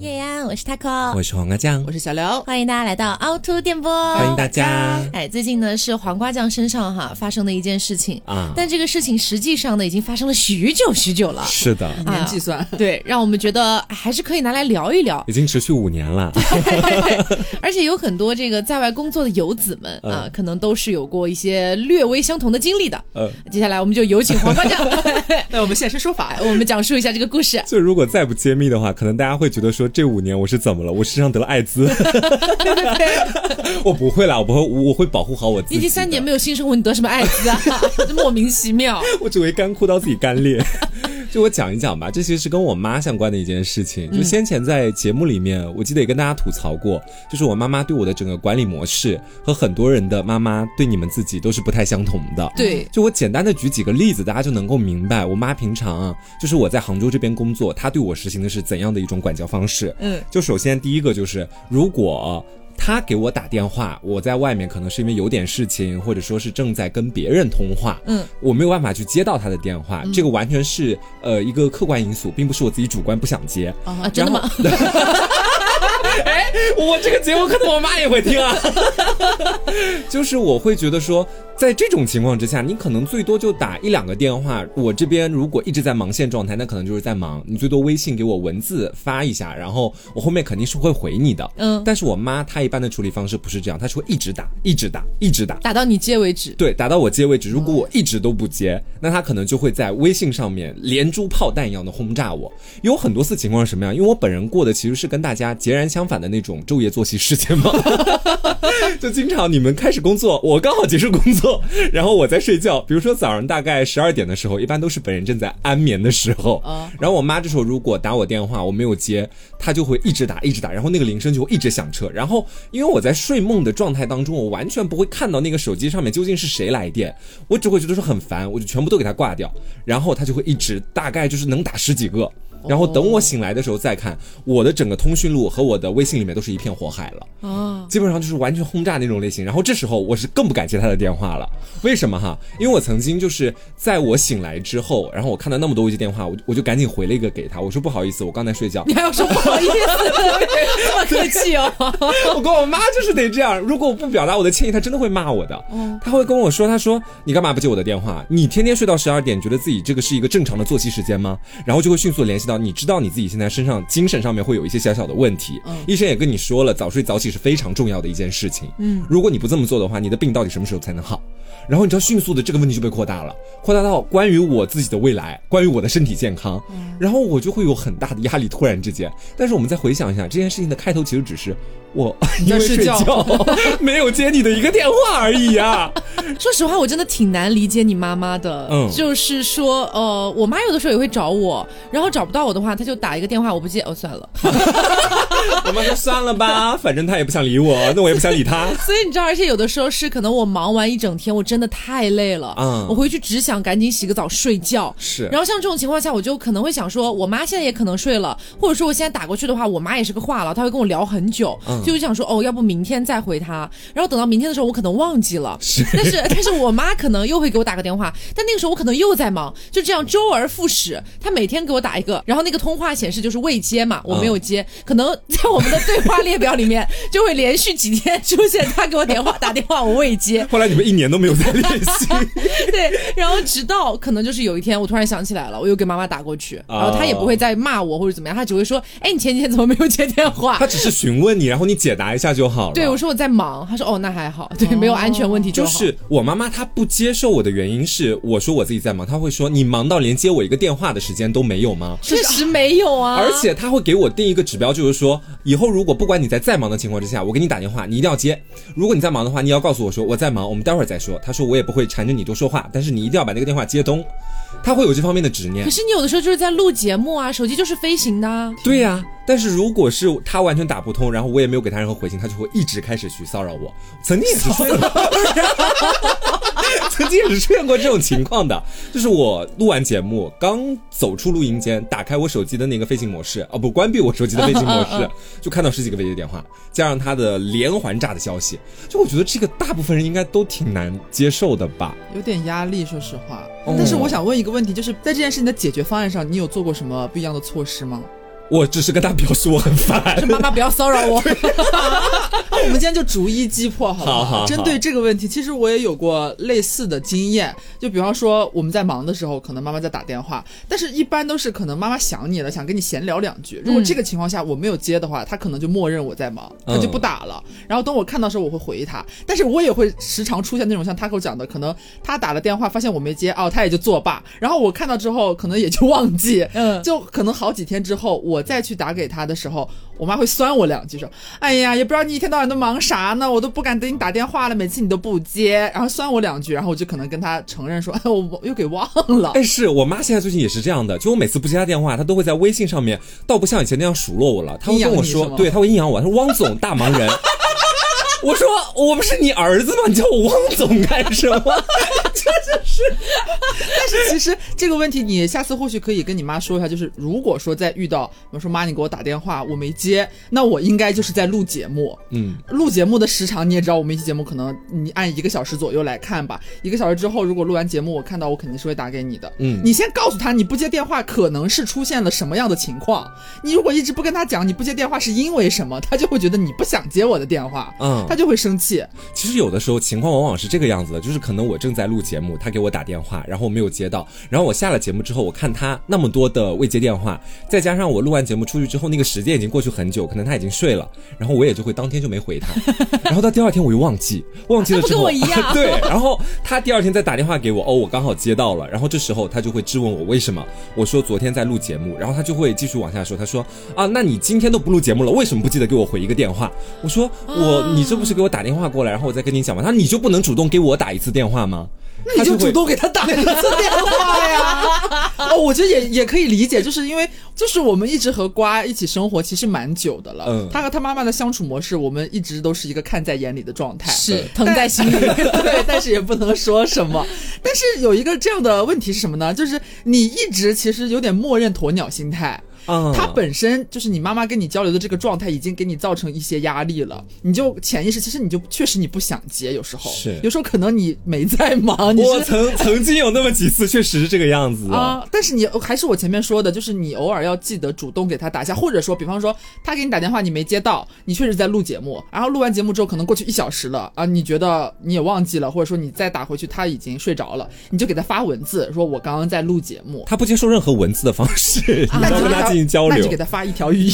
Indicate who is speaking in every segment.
Speaker 1: 叶安，我是 taco，
Speaker 2: 我是黄瓜酱，
Speaker 3: 我是小刘，
Speaker 1: 欢迎大家来到凹凸电波，
Speaker 2: 欢迎大家。
Speaker 1: 哎，最近呢是黄瓜酱身上哈发生的一件事情。啊，但这个事情实际上呢已经发生了许久许久了，
Speaker 2: 是的，
Speaker 3: 年计算，
Speaker 1: 对，让我们觉得还是可以拿来聊一聊，
Speaker 2: 已经持续五年了，
Speaker 1: 而且有很多这个在外工作的游子们啊，可能都是有过一些略微相同的经历的。嗯，接下来我们就有请黄瓜酱，
Speaker 3: 那我们现身说法，
Speaker 1: 我们讲述一下这个故事。
Speaker 2: 就如果再不揭秘的话，可能大家会觉得说这五年我是怎么了？我身上得了艾滋？我不会啦，我不会，我会保护好我自己。
Speaker 1: 已经三年没有性生活，你得什么艾滋啊？这莫名其妙。
Speaker 2: 我只会干哭到自己干裂。就我讲一讲吧，这其实是跟我妈相关的一件事情。就先前在节目里面，我记得也跟大家吐槽过，就是我妈妈对我的整个管理模式和很多人的妈妈对你们自己都是不太相同的。
Speaker 1: 对，
Speaker 2: 就我简单的举几个例子，大家就能够明白我妈平常啊，就是我在杭州这边工作，她对我实行的是怎样的一种管教方式。嗯，就首先第一个就是，如果他给我打电话，我在外面可能是因为有点事情，或者说是正在跟别人通话，嗯，我没有办法去接到他的电话，这个完全是呃一个客观因素，并不是我自己主观不想接。
Speaker 1: 啊，真的吗？
Speaker 2: 哎，我这个节目可能我妈也会听啊，就是我会觉得说。在这种情况之下，你可能最多就打一两个电话。我这边如果一直在忙线状态，那可能就是在忙。你最多微信给我文字发一下，然后我后面肯定是会回你的。嗯，但是我妈她一般的处理方式不是这样，她是会一直打，一直打，一直打，
Speaker 1: 打到你接为止。
Speaker 2: 对，打到我接为止。如果我一直都不接，那她可能就会在微信上面连珠炮弹一样的轰炸我。有很多次情况是什么样？因为我本人过的其实是跟大家截然相反的那种昼夜作息时间吗，就经常你们开始工作，我刚好结束工作。然后我在睡觉，比如说早上大概十二点的时候，一般都是本人正在安眠的时候。然后我妈这时候如果打我电话，我没有接，她就会一直打，一直打，然后那个铃声就会一直响彻。然后因为我在睡梦的状态当中，我完全不会看到那个手机上面究竟是谁来电，我只会觉得说很烦，我就全部都给她挂掉。然后她就会一直大概就是能打十几个。然后等我醒来的时候再看，我的整个通讯录和我的微信里面都是一片火海了。哦，基本上就是完全轰炸那种类型。然后这时候我是更不敢接他的电话了。为什么哈？因为我曾经就是在我醒来之后，然后我看到那么多未接电话，我我就赶紧回了一个给他，我说不好意思，我刚才睡觉。
Speaker 1: 你还要说不好意思？这么客气哦。
Speaker 2: 我跟我妈就是得这样，如果我不表达我的歉意，她真的会骂我的。嗯，她会跟我说，她说你干嘛不接我的电话？你天天睡到十二点，觉得自己这个是一个正常的作息时间吗？然后就会迅速联系。到你知道你自己现在身上精神上面会有一些小小的问题，医生也跟你说了，早睡早起是非常重要的一件事情。嗯，如果你不这么做的话，你的病到底什么时候才能好？然后你知道，迅速的这个问题就被扩大了，扩大到关于我自己的未来，关于我的身体健康，然后我就会有很大的压力。突然之间，但是我们再回想一下这件事情的开头，其实只是。我 因为睡觉 没有接你的一个电话而已啊！
Speaker 1: 说实话，我真的挺难理解你妈妈的。嗯，就是说，呃，我妈有的时候也会找我，然后找不到我的话，她就打一个电话，我不接，哦，算了。
Speaker 2: 我妈说算了吧，反正她也不想理我，那我也不想理她。
Speaker 1: 所以你知道，而且有的时候是可能我忙完一整天，我真的太累了，嗯，我回去只想赶紧洗个澡睡觉。
Speaker 2: 是。
Speaker 1: 然后像这种情况下，我就可能会想说，我妈现在也可能睡了，或者说我现在打过去的话，我妈也是个话痨，她会跟我聊很久。嗯。就想说哦，要不明天再回他，然后等到明天的时候，我可能忘记了。是，但是但是我妈可能又会给我打个电话，但那个时候我可能又在忙，就这样周而复始。她每天给我打一个，然后那个通话显示就是未接嘛，我没有接，可能在我们的对话列表里面 就会连续几天出现她给我电话打电话我未接。
Speaker 2: 后来你们一年都没有再联系。
Speaker 1: 对，然后直到可能就是有一天我突然想起来了，我又给妈妈打过去，然后她也不会再骂我或者怎么样，她只会说：“哎，你前几天怎么没有接电话？”
Speaker 2: 她只是询问你，然后你解答一下就。好了
Speaker 1: 对，我说我在忙，他说哦，那还好，对，没有安全问题
Speaker 2: 就
Speaker 1: 好。
Speaker 2: 就是我妈妈她不接受我的原因是，我说我自己在忙，她会说你忙到连接我一个电话的时间都没有吗？
Speaker 1: 确实没有啊。
Speaker 2: 而且她会给我定一个指标，就是说以后如果不管你在再忙的情况之下，我给你打电话，你一定要接。如果你在忙的话，你要告诉我说我在忙，我们待会儿再说。她说我也不会缠着你多说话，但是你一定要把那个电话接通。她会有这方面的执念。
Speaker 1: 可是你有的时候就是在录节目啊，手机就是飞行的。
Speaker 2: 对呀。但是如果是他完全打不通，然后我也没有给他任何回信，他就会一直开始去骚扰我。曾经也是出现过，曾经也是出现过这种情况的，就是我录完节目刚走出录音间，打开我手机的那个飞行模式，哦不，关闭我手机的飞行模式，就看到十几个未接电话，加上他的连环炸的消息，就我觉得这个大部分人应该都挺难接受的吧，
Speaker 3: 有点压力，说实话。但是我想问一个问题，就是在这件事情的解决方案上，你有做过什么不一样的措施吗？
Speaker 2: 我只是跟他表示我很烦。
Speaker 1: 妈妈不要骚扰我。
Speaker 3: 那我们今天就逐一击破，好不
Speaker 2: 好
Speaker 3: 针对这个问题，其实我也有过类似的经验。就比方说，我们在忙的时候，可能妈妈在打电话，但是一般都是可能妈妈想你了，想跟你闲聊两句。如果这个情况下我没有接的话，她可能就默认我在忙，她就不打了。然后等我看到的时候，我会回她。但是我也会时常出现那种像他给我讲的，可能他打了电话，发现我没接，哦，他也就作罢。然后我看到之后，可能也就忘记，
Speaker 1: 嗯
Speaker 3: 就可能好几天之后，我再去打给他的时候，我妈会酸我两句，说：“哎呀，也不知道你一天到晚都忙啥呢，我都不敢给你打电话了，每次你都不接。”然后酸我两句，然后我就可能跟他承认说：“哎，我我又给忘了。
Speaker 2: 但，是我妈现在最近也是这样的，就我每次不接她电话，她都会在微信上面，倒不像以前那样数落我了，她会跟我说对，她会阴阳我，她说汪总大忙人。我说我不是你儿子吗？你叫我汪总干什么？
Speaker 3: 但是其实这个问题，你下次或许可以跟你妈说一下，就是如果说再遇到，比如说妈你给我打电话我没接，那我应该就是在录节目。
Speaker 2: 嗯，
Speaker 3: 录节目的时长你也知道，我们一期节目可能你按一个小时左右来看吧。一个小时之后，如果录完节目我看到，我肯定是会打给你的。
Speaker 2: 嗯
Speaker 3: 你先告诉他你不接电话可能是出现了什么样的情况。你如果一直不跟他讲你不接电话是因为什么，他就会觉得你不想接我的电话，
Speaker 2: 嗯
Speaker 3: 他就会生气。
Speaker 2: 其实有的时候情况往往是这个样子的，就是可能我正在录节目，他给我打电话，然后我没有接到，然后我下了节目之后，我看他那么多的未接电话，再加上我录完节目出去之后，那个时间已经过去很久，可能他已经睡了，然后我也就会当天就没回他，然后到第二天我又忘记，忘记了之后，
Speaker 1: 那不跟我一样
Speaker 2: 对，然后他第二天再打电话给我，哦，我刚好接到了，然后这时候他就会质问我为什么，我说昨天在录节目，然后他就会继续往下说，他说啊，那你今天都不录节目了，为什么不记得给我回一个电话？我说我你这不是给我打电话过来，然后我再跟你讲吗？他说你就不能主动给我打一次电话吗？
Speaker 3: 那你就主动给他打一次电话呀！哦，我觉得也也可以理解，就是因为就是我们一直和瓜一起生活，其实蛮久的了。
Speaker 2: 嗯
Speaker 3: 他和他妈妈的相处模式，我们一直都是一个看在眼里的状态。
Speaker 1: 是疼在心里。
Speaker 3: 对，但是也不能说什么。但是有一个这样的问题是什么呢？就是你一直其实有点默认鸵鸟心态。
Speaker 2: 啊，
Speaker 3: 他本身就是你妈妈跟你交流的这个状态，已经给你造成一些压力了。你就潜意识，其实你就确实你不想接，有时候
Speaker 2: 是
Speaker 3: 有时候可能你没在忙，你是
Speaker 2: 我曾 曾经有那么几次，确实是这个样子的。
Speaker 3: 啊、但是你还是我前面说的，就是你偶尔要记得主动给他打一下，或者说，比方说他给你打电话你没接到，你确实在录节目，然后录完节目之后可能过去一小时了啊，你觉得你也忘记了，或者说你再打回去他已经睡着了，你就给他发文字说我刚刚在录节目。
Speaker 2: 他不接受任何文字的方式，你
Speaker 3: 那你就
Speaker 2: 他进行交流
Speaker 3: 就给。他发一条语音。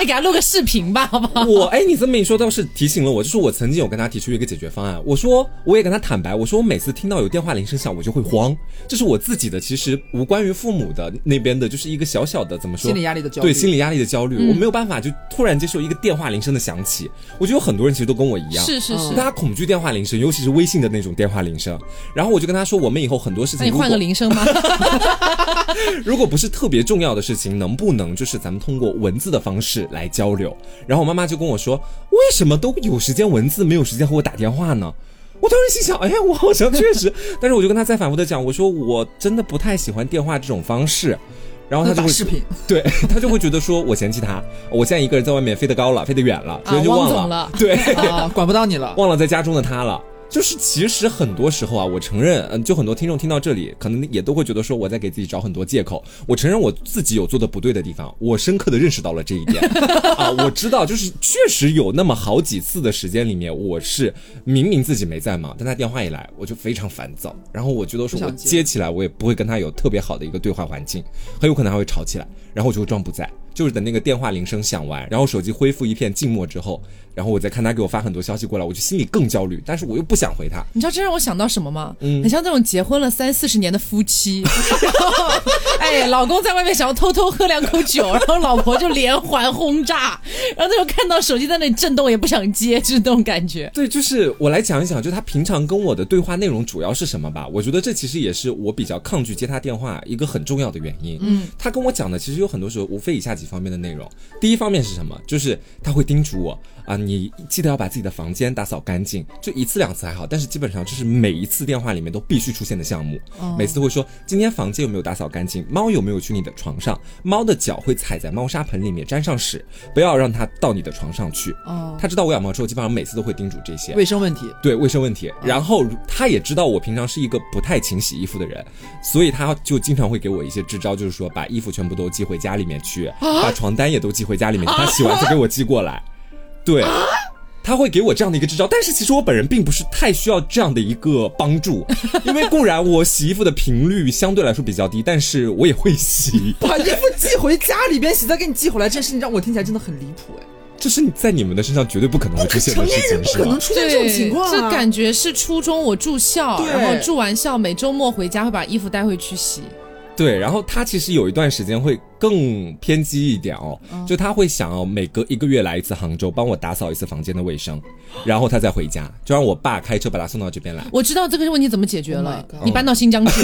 Speaker 1: 你 给他录个视频吧，好不好？
Speaker 2: 我哎，你这么一说倒是提醒了我，就是我曾经有跟他提出一个解决方案。我说我也跟他坦白，我说我每次听到有电话铃声响，我就会慌，这是我自己的，其实无关于父母的那边的，就是一个小小的怎么说
Speaker 3: 心理压力的焦虑
Speaker 2: 对心理压力的焦虑，我没有办法就突然接受一个电话铃声的响起。我觉得有很多人其实都跟我一样，
Speaker 1: 是是是
Speaker 2: 大。家恐惧电话铃声，尤其是微信的那种电话铃声。然后我就跟他说，我们以后很多事情
Speaker 1: 那你换个铃声吗？
Speaker 2: 如果不是特别重要的事情，能不能就是咱们通过文字的方式来交流？然后我妈妈就跟我说，为什么都有时间文字，没有时间和我打电话呢？我当时心想，哎，我好像确实，但是我就跟他再反复的讲，我说我真的不太喜欢电话这种方式。然后他就会
Speaker 3: 打视频，
Speaker 2: 对他就会觉得说我嫌弃他，我现在一个人在外面飞得高了，飞得远了，直接就
Speaker 1: 汪
Speaker 2: 忘
Speaker 1: 总了
Speaker 2: 对，
Speaker 3: 啊，管不到你了。
Speaker 2: 忘了在家中的他了。就是其实很多时候啊，我承认，嗯，就很多听众听到这里，可能也都会觉得说我在给自己找很多借口。我承认我自己有做的不对的地方，我深刻的认识到了这一点。啊，我知道，就是确实有那么好几次的时间里面，我是明明自己没在忙，但他电话一来，我就非常烦躁，然后我觉得说我
Speaker 3: 接
Speaker 2: 起来，我也不会跟他有特别好的一个对话环境，很有可能还会吵起来，然后我就会装不在。就是等那个电话铃声响完，然后手机恢复一片静默之后，然后我再看他给我发很多消息过来，我就心里更焦虑，但是我又不想回他。
Speaker 1: 你知道这让我想到什么吗？
Speaker 2: 嗯
Speaker 1: 很像那种结婚了三四十年的夫妻，然 后哎，老公在外面想要偷偷喝两口酒，然后老婆就连环轰炸，然后那种看到手机在那里震动也不想接，就是那种感觉。
Speaker 2: 对，就是我来讲一讲，就他平常跟我的对话内容主要是什么吧。我觉得这其实也是我比较抗拒接他电话一个很重要的原因。嗯，他跟我讲的其实有很多时候无非以下几方面的内容。第一方面是什么？就是他会叮嘱我啊，你记得要把自己的房间打扫干净，就一次两次还好，但是基本上这是每一次电话里面都必须出现的项目。每次都会说今天房间有没有打扫干净，猫有没有去你的床上，猫的脚会踩在猫砂盆里面沾上屎，不要让它到你的床上去。
Speaker 3: 哦，
Speaker 2: 它知道我养猫之后，基本上每次都会叮嘱这些。
Speaker 3: 卫生问题，
Speaker 2: 对卫生问题，然后它也知道我平常是一个不太勤洗衣服的人，所以它就经常会给我一些支招，就是说把衣服全部都寄回家里面去，把床单也都寄回家里面去，他洗完再给我寄过来。对，他会给我这样的一个支招，但是其实我本人并不是太需要这样的一个帮助，因为固然我洗衣服的频率相对来说比较低，但是我也会洗。
Speaker 3: 把衣服寄回家里边洗，再给你寄回来，这件事情让我听起来真的很离谱哎。
Speaker 2: 这是你在你们的身上绝对不可能会出现的事情，
Speaker 3: 不？可能出现这种情况、啊，
Speaker 1: 这感觉是初中我住校，然后住完校每周末回家会把衣服带回去洗。
Speaker 2: 对，然后他其实有一段时间会更偏激一点哦，
Speaker 3: 嗯。
Speaker 2: 就他会想要每隔一个月来一次杭州，帮我打扫一次房间的卫生，然后他再回家，就让我爸开车把他送到这边来。
Speaker 1: 我知道这个问题怎么解决
Speaker 3: Oh
Speaker 1: 了你搬到新疆去，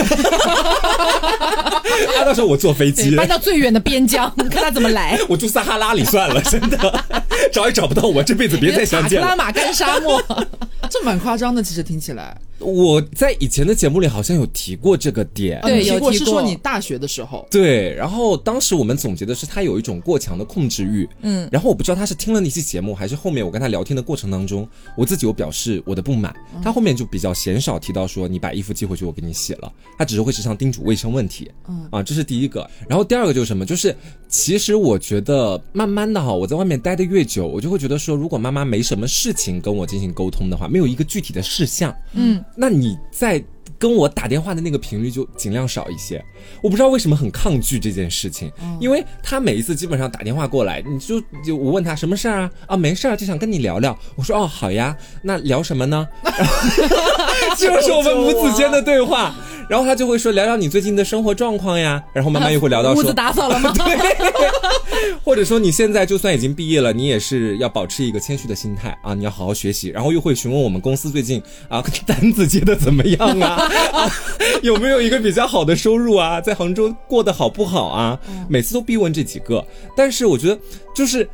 Speaker 2: 他，到时候我坐飞机，
Speaker 1: 搬到最远的边疆，看他怎么来。
Speaker 2: 我住撒哈拉里算了，真的，找也找不到我，这辈子别再相见了。
Speaker 1: 克拉玛干沙漠，
Speaker 3: 这蛮夸张的。其实听起来，
Speaker 2: 我在以前的节目里好像有提过这个点，
Speaker 1: 对
Speaker 3: 啊你提过是
Speaker 1: 有提过。
Speaker 3: 说你大学的时候，
Speaker 2: 对，然后当时我们总结的是他有一种过强的控制欲，嗯，然后我不知道他是听了那期节目，还是后面我跟他聊天的过程当中，我自己有表示我的不满，他后面就比较鲜少提到说你把衣服寄回去，我给你洗了，他只是会时常叮嘱卫生问题，嗯。啊，这是第一个，然后第二个就是什么，就是其实我觉得慢慢的哈，我在外面待的越久，我就会觉得说，如果妈妈没什么事情跟我进行沟通的话，没有一个具体的事项，
Speaker 1: 嗯，
Speaker 2: 那你在跟我打电话的那个频率就尽量少一些。我不知道为什么很抗拒这件事情，因为他每一次基本上打电话过来，你就就我问他什么事儿啊？啊，没事儿，就想跟你聊聊。我说哦，好呀，那聊什么呢？就是我们母子间的对话。然后他就会说聊聊你最近的生活状况呀，然后慢慢又会聊到说
Speaker 1: 屋子打扫了吗？
Speaker 2: 对 或者说你现在就算已经毕业了，你也是要保持一个谦虚的心态啊，你要好好学习。然后又会询问我们公司最近啊单子接的怎么样啊，啊有没有一个比较好的收入啊，在杭州过得好不好啊？每次都必问这几个，但是我觉得就是。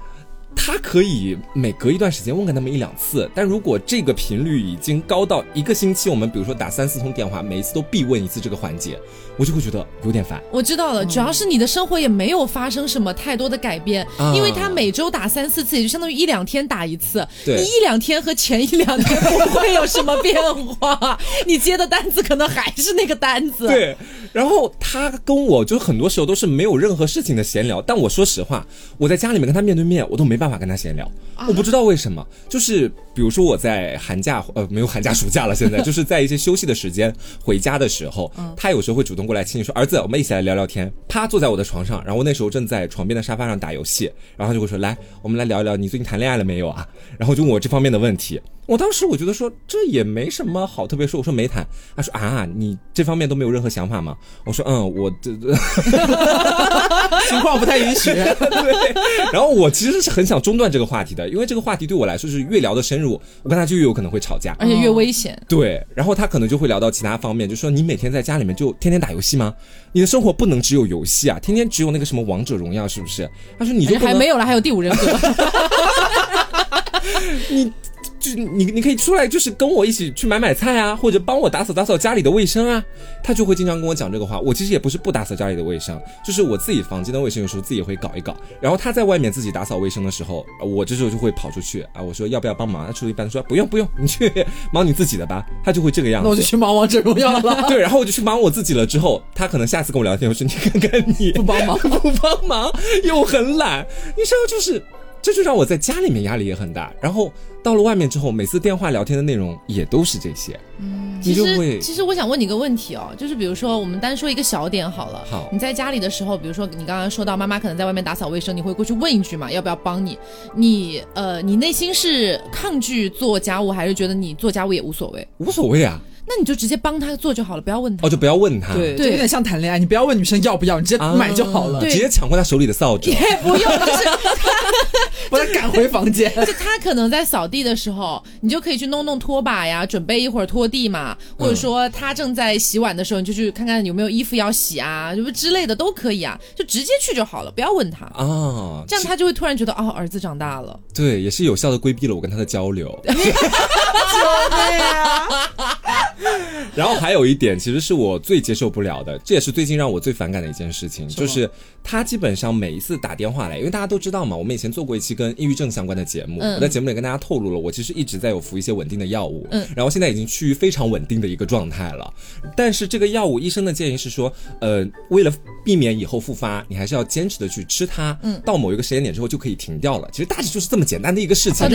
Speaker 2: 他可以每隔一段时间问个那么一两次，但如果这个频率已经高到一个星期，我们比如说打三四通电话，每一次都必问一次这个环节，我就会觉得有点烦。
Speaker 1: 我知道了，主要是你的生活也没有发生什么太多的改变，
Speaker 2: 啊
Speaker 1: 因为他每周打三四次，也就相当于一两天打一次。
Speaker 2: 对
Speaker 1: 你一两天和前一两天不会有什么变化，你接的单子可能还是那个单子。，
Speaker 2: 对，然后他跟我就很多时候都是没有任何事情的闲聊，但我说实话，我在家里面跟他面对面，我都没办法跟他闲聊，我不知道为什么，就是比如说我在寒假呃没有寒假暑假了，现在就是在一些休息的时间回家的时候，他有时候会主动过来亲你说儿子，我们一起来聊聊天。他坐在我的床上，然后那时候正在床边的沙发上打游戏，然后就会说来，我们来聊一聊你最近谈恋爱了没有啊？然后就问我这方面的问题。我当时我觉得说这也没什么好特别说，我说没谈。他说啊，你这方面都没有任何想法吗？我说嗯，我这这
Speaker 3: 情况不太允许。
Speaker 2: 对。然后我其实是很想中断这个话题的，因为这个话题对我来说是越聊的深入，我跟他就越有可能会吵架。
Speaker 1: 而且越危险。
Speaker 2: 对，然后他可能就会聊到其他方面，就说你每天在家里面就天天打游戏吗？你的生活不能只有游戏啊，天天只有那个什么王者荣耀是不是？他说你就
Speaker 1: 还没有了，还有第五人格。
Speaker 2: 你就你你可以出来，就是跟我一起去买买菜啊，或者帮我打扫打扫家里的卫生啊。他就会经常跟我讲这个话。我其实也不是不打扫家里的卫生，就是我自己房间的卫生，有时候自己也会搞一搞。然后他在外面自己打扫卫生的时候，我这时候就会跑出去啊，我说要不要帮忙？他出去一般说不用不用，你去 忙你自己的吧。他就会这个样子。
Speaker 3: 那我就去忙王者荣耀了。
Speaker 2: 对，然后我就去忙我自己了。之后，他可能下次跟我聊天，我说你看看你
Speaker 3: 不帮忙
Speaker 2: 不帮忙，又很懒，你知道就是。这就让我在家里面压力也很大，然后到了外面之后，每次电话聊天的内容也都是这些，嗯，
Speaker 1: 其实，其实我想问你个问题哦，就是比如说，我们单说一个小点好了。
Speaker 2: 好
Speaker 1: 你在家里的时候，比如说你刚刚说到妈妈可能在外面打扫卫生，你会过去问一句嘛，要不要帮你？你呃，你内心是抗拒做家务，还是觉得你做家务也无所谓？
Speaker 2: 无所谓啊。
Speaker 1: 那你就直接帮他做就好了，不要问他。
Speaker 2: 哦，就不要问他，
Speaker 3: 对，
Speaker 1: 对
Speaker 3: 就有点像谈恋爱，你不要问女生要不要，你直接
Speaker 2: 啊
Speaker 3: 买就好了，
Speaker 1: 对
Speaker 2: 直接抢过他手里的扫帚。
Speaker 1: 也不用，就是
Speaker 3: 把他赶回房间。
Speaker 1: 就他可能在扫地的时候，你就可以去弄弄拖把呀，准备一会儿拖地嘛，或者说他正在洗碗的时候，你就去看看有没有衣服要洗啊，什么之类的都可以啊，就直接去就好了，不要问他，
Speaker 2: 啊，
Speaker 1: 这样他就会突然觉得哦，儿子长大了。
Speaker 2: 对，也是有效的规避了我跟他的交流。
Speaker 3: 对呀，
Speaker 2: 然后还有一点，其实是我最接受不了的，这也是最近让我最反感的一件事情，就是他基本上每一次打电话来，因为大家都知道嘛，我们以前做过一期跟抑郁症相关的节目，
Speaker 1: 嗯
Speaker 2: 我在节目里跟大家透露了，我其实一直在有服一些稳定的药物，
Speaker 1: 嗯
Speaker 2: 然后现在已经趋于非常稳定的一个状态了。但是这个药物，医生的建议是说，呃，为了避免以后复发，你还是要坚持的去吃它，嗯，到某一个时间点之后就可以停掉了。其实大致就是这么简单的一个事情
Speaker 1: 二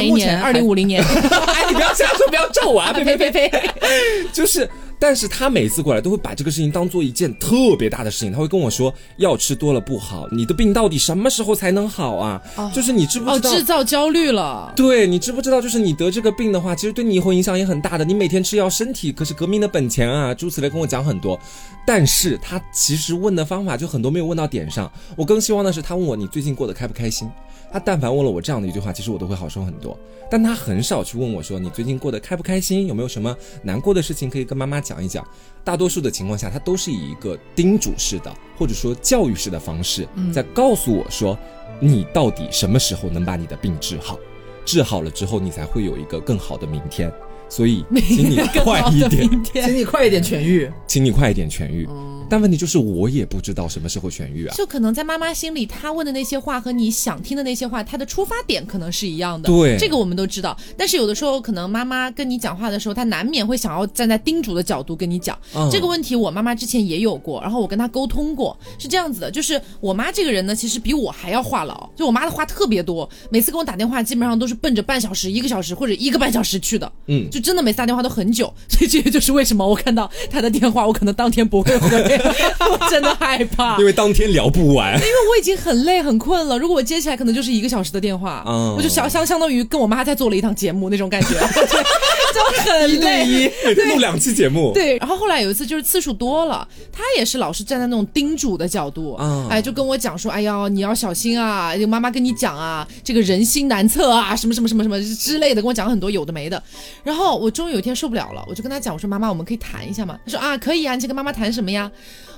Speaker 1: 零五零年。
Speaker 2: 哎，你不要瞎说，不要咒我啊！
Speaker 1: 呸呸呸呸！
Speaker 2: 就是，但是他每次过来都会把这个事情当做一件特别大的事情，他会跟我说，药吃多了不好，你的病到底什么时候才能好啊？就是你知不
Speaker 1: 哦，
Speaker 2: 知道？
Speaker 1: 制造焦虑了。
Speaker 2: 对你知不知道？就是你得这个病的话，其实对你以后影响也很大的。你每天吃药，身体可是革命的本钱啊！诸此类跟我讲很多，但是他其实问的方法就很多没有问到点上。我更希望的是他问我你最近过得开不开心。他但凡问了我这样的一句话，其实我都会好受很多。但他很少去问我说你最近过得开不开心，有没有什么难过的事情可以跟妈妈讲一讲。大多数的情况下，他都是以一个叮嘱式的或者说教育式的方式，在告诉我说你到底什么时候能把你的病治好。治好了之后，你才会有一个更好的明天。所以，请你快一点，
Speaker 3: 请你快一点痊愈。
Speaker 2: 请你快一点痊愈。但问题就是，我也不知道什么时候痊愈啊。
Speaker 1: 就可能在妈妈心里，她问的那些话和你想听的那些话，她的出发点可能是一样的。
Speaker 2: 对
Speaker 1: 这个我们都知道。但是有的时候，可能妈妈跟你讲话的时候，她难免会想要站在叮嘱的角度跟你讲。
Speaker 2: 嗯
Speaker 1: 这个问题，我妈妈之前也有过，然后我跟她沟通过，是这样子的，就是我妈这个人呢，其实比我还要话痨，就我妈的话特别多，每次跟我打电话，基本上都是奔着半小时、一个小时或者一个半小时去的。
Speaker 2: 嗯
Speaker 1: 就真的每次打电话都很久，所以这也就是为什么我看到他的电话，我可能当天不会回，我真的害怕。
Speaker 2: 因为当天聊不完。
Speaker 1: 因为我已经很累很困了，如果我接起来，可能就是一个小时的电话，
Speaker 2: 嗯
Speaker 1: 我就相相相当于跟我妈在做了一趟节目那种感觉，对，就很累。
Speaker 2: 每天录两期节目，
Speaker 1: 对，然后后来有一次就是次数多了，他也是老是站在那种叮嘱的角度，
Speaker 2: 嗯
Speaker 1: 哎，就跟我讲说，哎呀，你要小心啊，有妈妈跟你讲啊，这个人心难测啊，什么什么什么什么之类的，跟我讲很多有的没的。然后我终于有一天受不了了，我就跟他讲，我说妈妈，我们可以谈一下吗？他说啊，可以啊，你想跟妈妈谈什么呀？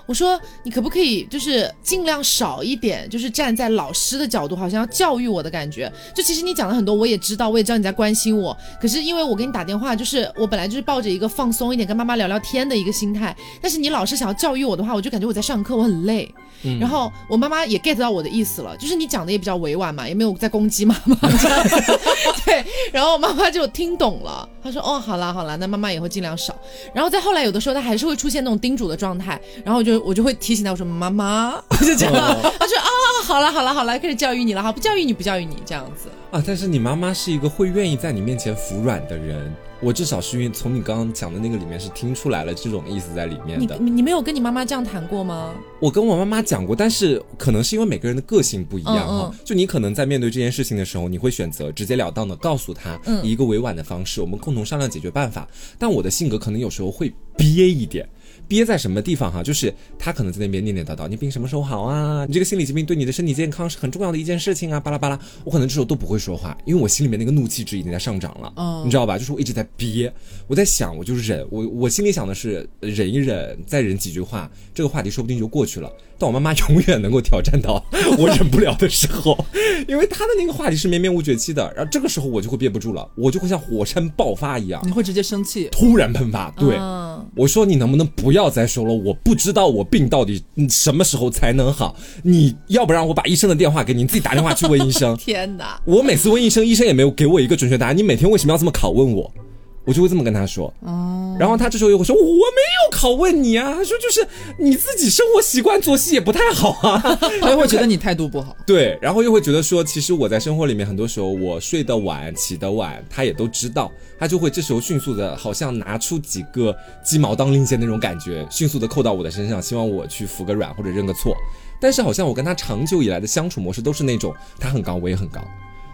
Speaker 1: 我说你可不可以就是尽量少一点，就是站在老师的角度，好像要教育我的感觉。就其实你讲了很多，我也知道，我也知道你在关心我。可是因为我给你打电话，就是我本来就是抱着一个放松一点，跟妈妈聊聊天的一个心态。但是你老是想要教育我的话，我就感觉我在上课，我很累。然后我妈妈也 get 到我的意思了，就是你讲的也比较委婉嘛，也没有在攻击妈妈。对，然后妈妈就听懂了，她说哦，好啦好啦，那妈妈以后尽量少。然后再后来有的时候她还是会出现那种叮嘱的状态，然后我就我就会提醒他，我说妈妈，就这样，他说啊、好了好了好了，开始教育你了，哈不教育你不教育你这样子。
Speaker 2: 啊，但是你妈妈是一个会愿意在你面前服软的人，我至少是因为从你刚刚讲的那个里面是听出来了这种意思在里面的。
Speaker 1: 你没有跟你妈妈这样谈过吗？
Speaker 2: 我跟我妈妈讲过，但是可能是因为每个人的个性不一样哈、
Speaker 1: 嗯嗯
Speaker 2: 就你可能在面对这件事情的时候，你会选择直截了当的告诉他，一个委婉的方式，我们共同商量解决办法。但我的性格可能有时候会憋一点。憋在什么地方哈？就是他可能在那边念念叨叨，你病什么时候好啊？你这个心理疾病对你的身体健康是很重要的一件事情啊，巴拉巴拉。我可能这时候都不会说话，因为我心里面那个怒气值已经在上涨了，
Speaker 3: 嗯
Speaker 2: 你知道吧？就是我一直在憋，我在想，我就忍，我我心里想的是忍一忍，再忍几句话，这个话题说不定就过去了。但我妈妈永远能够挑战到 我忍不了的时候，因为她的那个话题是绵绵无绝期的，然后这个时候我就会憋不住了，我就会像火山爆发一样，
Speaker 3: 你会直接生气。
Speaker 2: 突然喷发。对，
Speaker 1: 嗯
Speaker 2: 我说你能不能不要再说了？我不知道我病到底嗯什么时候才能好，你要不然我把医生的电话给你，你自己打电话去问医生。
Speaker 1: 天哪！
Speaker 2: 我每次问医生，医生也没有给我一个准确答案。你每天为什么要这么拷问我？我就会这么跟他说。
Speaker 3: 哦，
Speaker 2: 然后他这时候又会说：“我没有拷问你啊，他说就是你自己生活习惯作息也不太好啊。
Speaker 3: 他就会觉得你态度不好。
Speaker 2: 对，然后又会觉得说，其实我在生活里面很多时候我睡得晚、起得晚，他也都知道，他就会这时候迅速的，好像拿出几个鸡毛当令箭那种感觉，迅速的扣到我的身上，希望我去服个软或者认个错。但是好像我跟他长久以来的相处模式都是那种，他很高，我也很高，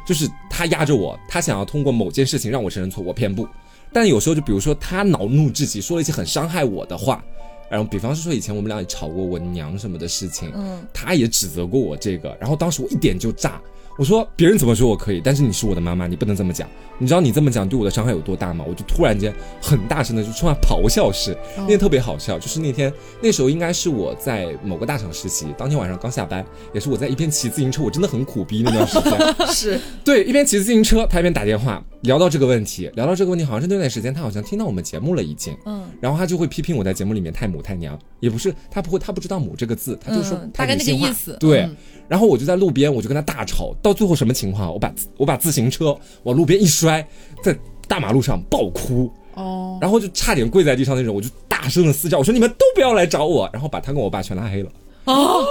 Speaker 2: 就是他压着我，他想要通过某件事情让我承认错，我偏不。但有时候就比如说他恼怒至极，说了一些很伤害我的话。然后，比方是说以前我们俩也吵过我娘什么的事情，嗯，他也指责过我这个，然后当时我一点就炸，我说别人怎么说我可以，但是你是我的妈妈，你不能这么讲。你知道你这么讲对我的伤害有多大吗？我就突然间很大声的就充满咆哮式，那天特别好笑，就是那天那时候应该是我在某个大厂实习，当天晚上刚下班，也是我在一边骑自行车，我真的很苦逼那段时间，
Speaker 3: 是。
Speaker 2: 对，一边骑自行车，他一边打电话聊到这个问题，聊到这个问题，好像是那段时间他好像听到我们节目了已经，嗯，然后他就会批评我在节目里面太母太娘，也不是他不会他不知道母这个字，他就说
Speaker 1: 大概那个意思，
Speaker 2: 对，然后我就在路边我就跟他大吵，到最后什么情况？我把我把自行车往路边一摔，在大马路上爆哭哦，然后就差点跪在地上那种，我就大声的嘶叫，我说你们都不要来找我，然后把他跟我爸全拉黑了哦，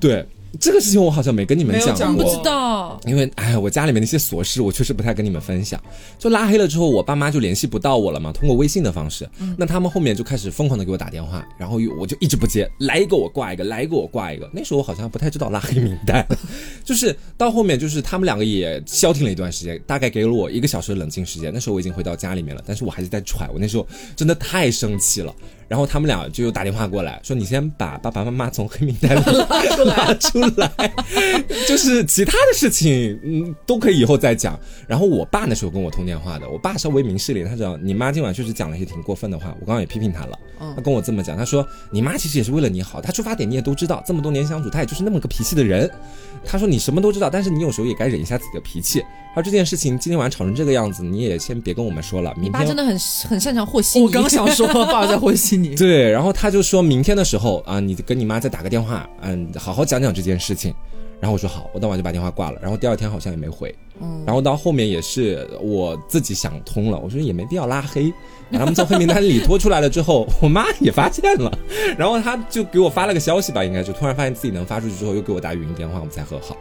Speaker 2: 对。这个事情我好像没跟你们讲
Speaker 3: 过，
Speaker 1: 不知道。
Speaker 2: 因为哎，我家里面那些琐事，我确实不太跟你们分享。就拉黑了之后，我爸妈就联系不到我了嘛，通过微信的方式。那他们后面就开始疯狂的给我打电话，然后我就一直不接，来一个我挂一个，来一个我挂一个。那时候我好像不太知道拉黑名单，就是到后面就是他们两个也消停了一段时间，大概给了我一个小时的冷静时间。那时候我已经回到家里面了，但是我还是在喘。我那时候真的太生气了。然后他们俩就又打电话过来说：“你先把爸爸妈妈从黑名单里 拉出来，就是其他的事情，嗯，都可以以后再讲。”然后我爸那时候跟我通电话的，我爸稍微明事理，他知道你妈今晚确实讲了一些挺过分的话，我刚刚也批评他了。他跟我这么讲，他说：“你妈其实也是为了你好，她出发点你也都知道，这么多年相处，她也就是那么个脾气的人。”他说：“你什么都知道，但是你有时候也该忍一下自己的脾气。而这件事情今天晚上吵成这个样子，你也先别跟我们说了。明天
Speaker 1: 真的很很擅长和稀
Speaker 3: 我刚想说，爸在和稀泥。
Speaker 2: 对，然后他就说明天的时候啊，你跟你妈再打个电话，嗯，好好讲讲这件事情。然后我说好，我当晚就把电话挂了。然后第二天好像也没回。嗯，然后到后面也是我自己想通了，我说也没必要拉黑，把他们从黑名单里拖出来了之后，我妈也发现了，然后他就给我发了个消息吧，应该就突然发现自己能发出去之后，又给我打语音电话，我们才和好。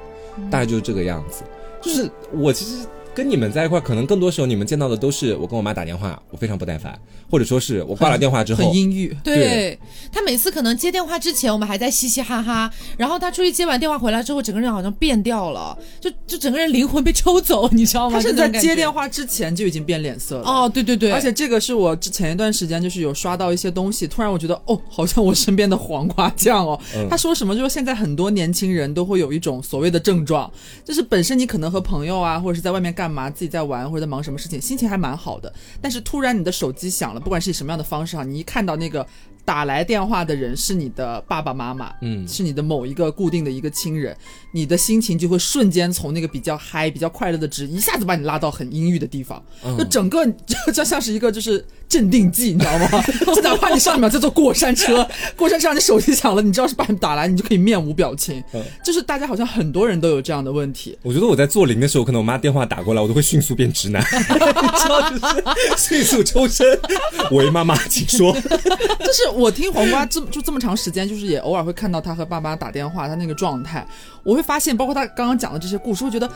Speaker 2: 大概就是这个样子，就是我其实。跟你们在一块，可能更多时候你们见到的都是我跟我妈打电话，我非常不耐烦，或者说是我挂了电话之后
Speaker 3: 很阴郁。
Speaker 1: 对他每次可能接电话之前，我们还在嘻嘻哈哈，然后他出去接完电话回来之后，整个人好像变掉了，就就整个人灵魂被抽走，你知道吗？
Speaker 3: 他是在接电话之前就已经变脸色了。哦，
Speaker 1: 对对对，
Speaker 3: 而且这个是我之前一段时间就是有刷到一些东西，突然我觉得哦，好像我身边的黄瓜酱哦，他说什么就是现在很多年轻人都会有一种所谓的症状，就是本身你可能和朋友啊或者是在外面干干嘛，自己在玩。或者在忙什么事情，心情还蛮好的，但是突然你的手机响了，不管是以什么样的方式哈，你一看到那个。打来电话的人是你的爸爸妈妈，嗯，是你的某一个固定的一个亲人，你的心情就会瞬间从那个比较嗨、比较快乐的值，一下子把你拉到很阴郁的地方，就整个 就就像是一个就是镇定剂，你知道吗？就哪怕你上一秒在坐过山车，过山车上你手机响了，你知道是把你打来，你就可以面无表情。就是大家好像很多人都有这样的问题。
Speaker 2: 我觉得我在做零的时候，可能我妈电话打过来，我都会迅速变直男，迅速抽身。喂，妈妈，请说。
Speaker 3: 就是。我听黄瓜这么就这么长时间，就是也偶尔会看到他和爸妈打电话，他那个状态，我会发现，包括他刚刚讲的这些故事，我觉得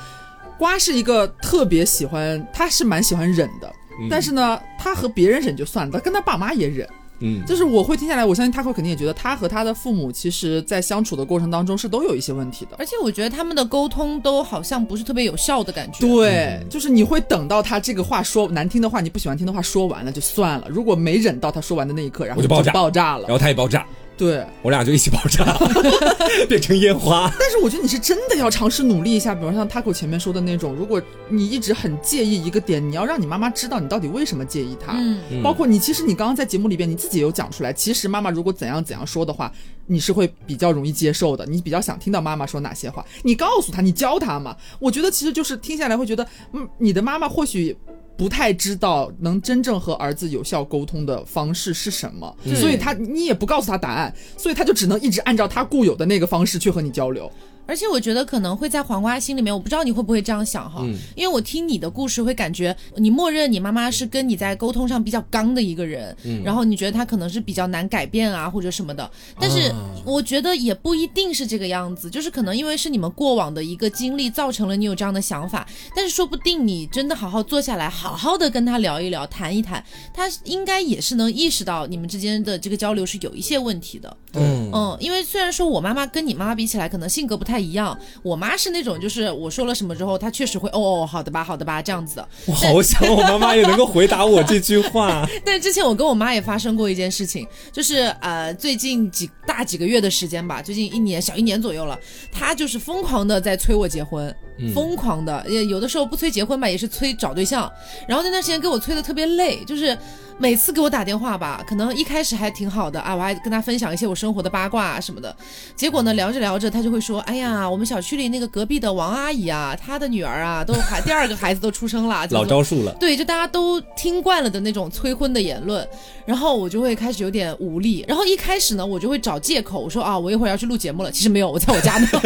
Speaker 3: 瓜是一个特别喜欢，他是蛮喜欢忍的，但是呢，他和别人忍就算了，他跟他爸妈也忍。嗯，就是我会听下来，我相信他会肯定也觉得他和他的父母其实，在相处的过程当中是都有一些问题的，
Speaker 1: 而且我觉得他们的沟通都好像不是特别有效的感觉。
Speaker 3: 对，就是你会等到他这个话说难听的话，你不喜欢听的话说完了就算了，如果没忍到他说完的那一刻，然后
Speaker 2: 就爆炸。
Speaker 3: 爆炸了，
Speaker 2: 然后他也爆炸。
Speaker 3: 对
Speaker 2: 我俩就一起爆炸，变成烟花。
Speaker 3: 但是我觉得你是真的要尝试努力一下，比如像 Taco 前面说的那种，如果你一直很介意一个点，你要让你妈妈知道你到底为什么介意她。嗯，包括你，其实你刚刚在节目里边你自己有讲出来，其实妈妈如果怎样怎样说的话，你是会比较容易接受的，你比较想听到妈妈说哪些话，你告诉她，你教她嘛。我觉得其实就是听下来会觉得，嗯，你的妈妈或许。不太知道能真正和儿子有效沟通的方式是什么，所以他你也不告诉他答案，所以他就只能一直按照他固有的那个方式去和你交流。
Speaker 1: 而且我觉得可能会在黄瓜心里面，我不知道你会不会这样想哈，因为我听你的故事会感觉你默认你妈妈是跟你在沟通上比较刚的一个人，然后你觉得她可能是比较难改变啊或者什么的，但是我觉得也不一定是这个样子，就是可能因为是你们过往的一个经历造成了你有这样的想法，但是说不定你真的好好坐下来，好好的跟他聊一聊，谈一谈，他应该也是能意识到你们之间的这个交流是有一些问题的，嗯。嗯，因为虽然说我妈妈跟你妈妈比起来可能性格不太。太一样。我妈是那种，就是我说了什么之后，她确实会哦哦，好的吧，好的吧，这样子的。
Speaker 2: 我好想我妈妈也能够回答我这句话。
Speaker 1: 但之前我跟我妈也发生过一件事情，就是呃，最近几大几个月的时间吧，最近一年小一年左右了，她就是疯狂的在催我结婚，疯狂的，也有的时候不催结婚吧，也是催找对象。然后那段时间给我催的特别累，就是每次给我打电话吧，可能一开始还挺好的啊，我还跟他分享一些我生活的八卦啊什么的。结果呢，聊着聊着，他就会说：“哎呀，我们小区里那个隔壁的王阿姨啊，她的女儿啊，都孩第二个孩子都出生了，
Speaker 2: 老招数了。
Speaker 1: 对，就大家都听惯了的那种催婚的言论，然后我就会开始有点无力。然后一开始呢，我就会找借口，我说啊，我一会儿要去录节目了。其实没有，我在我家呢。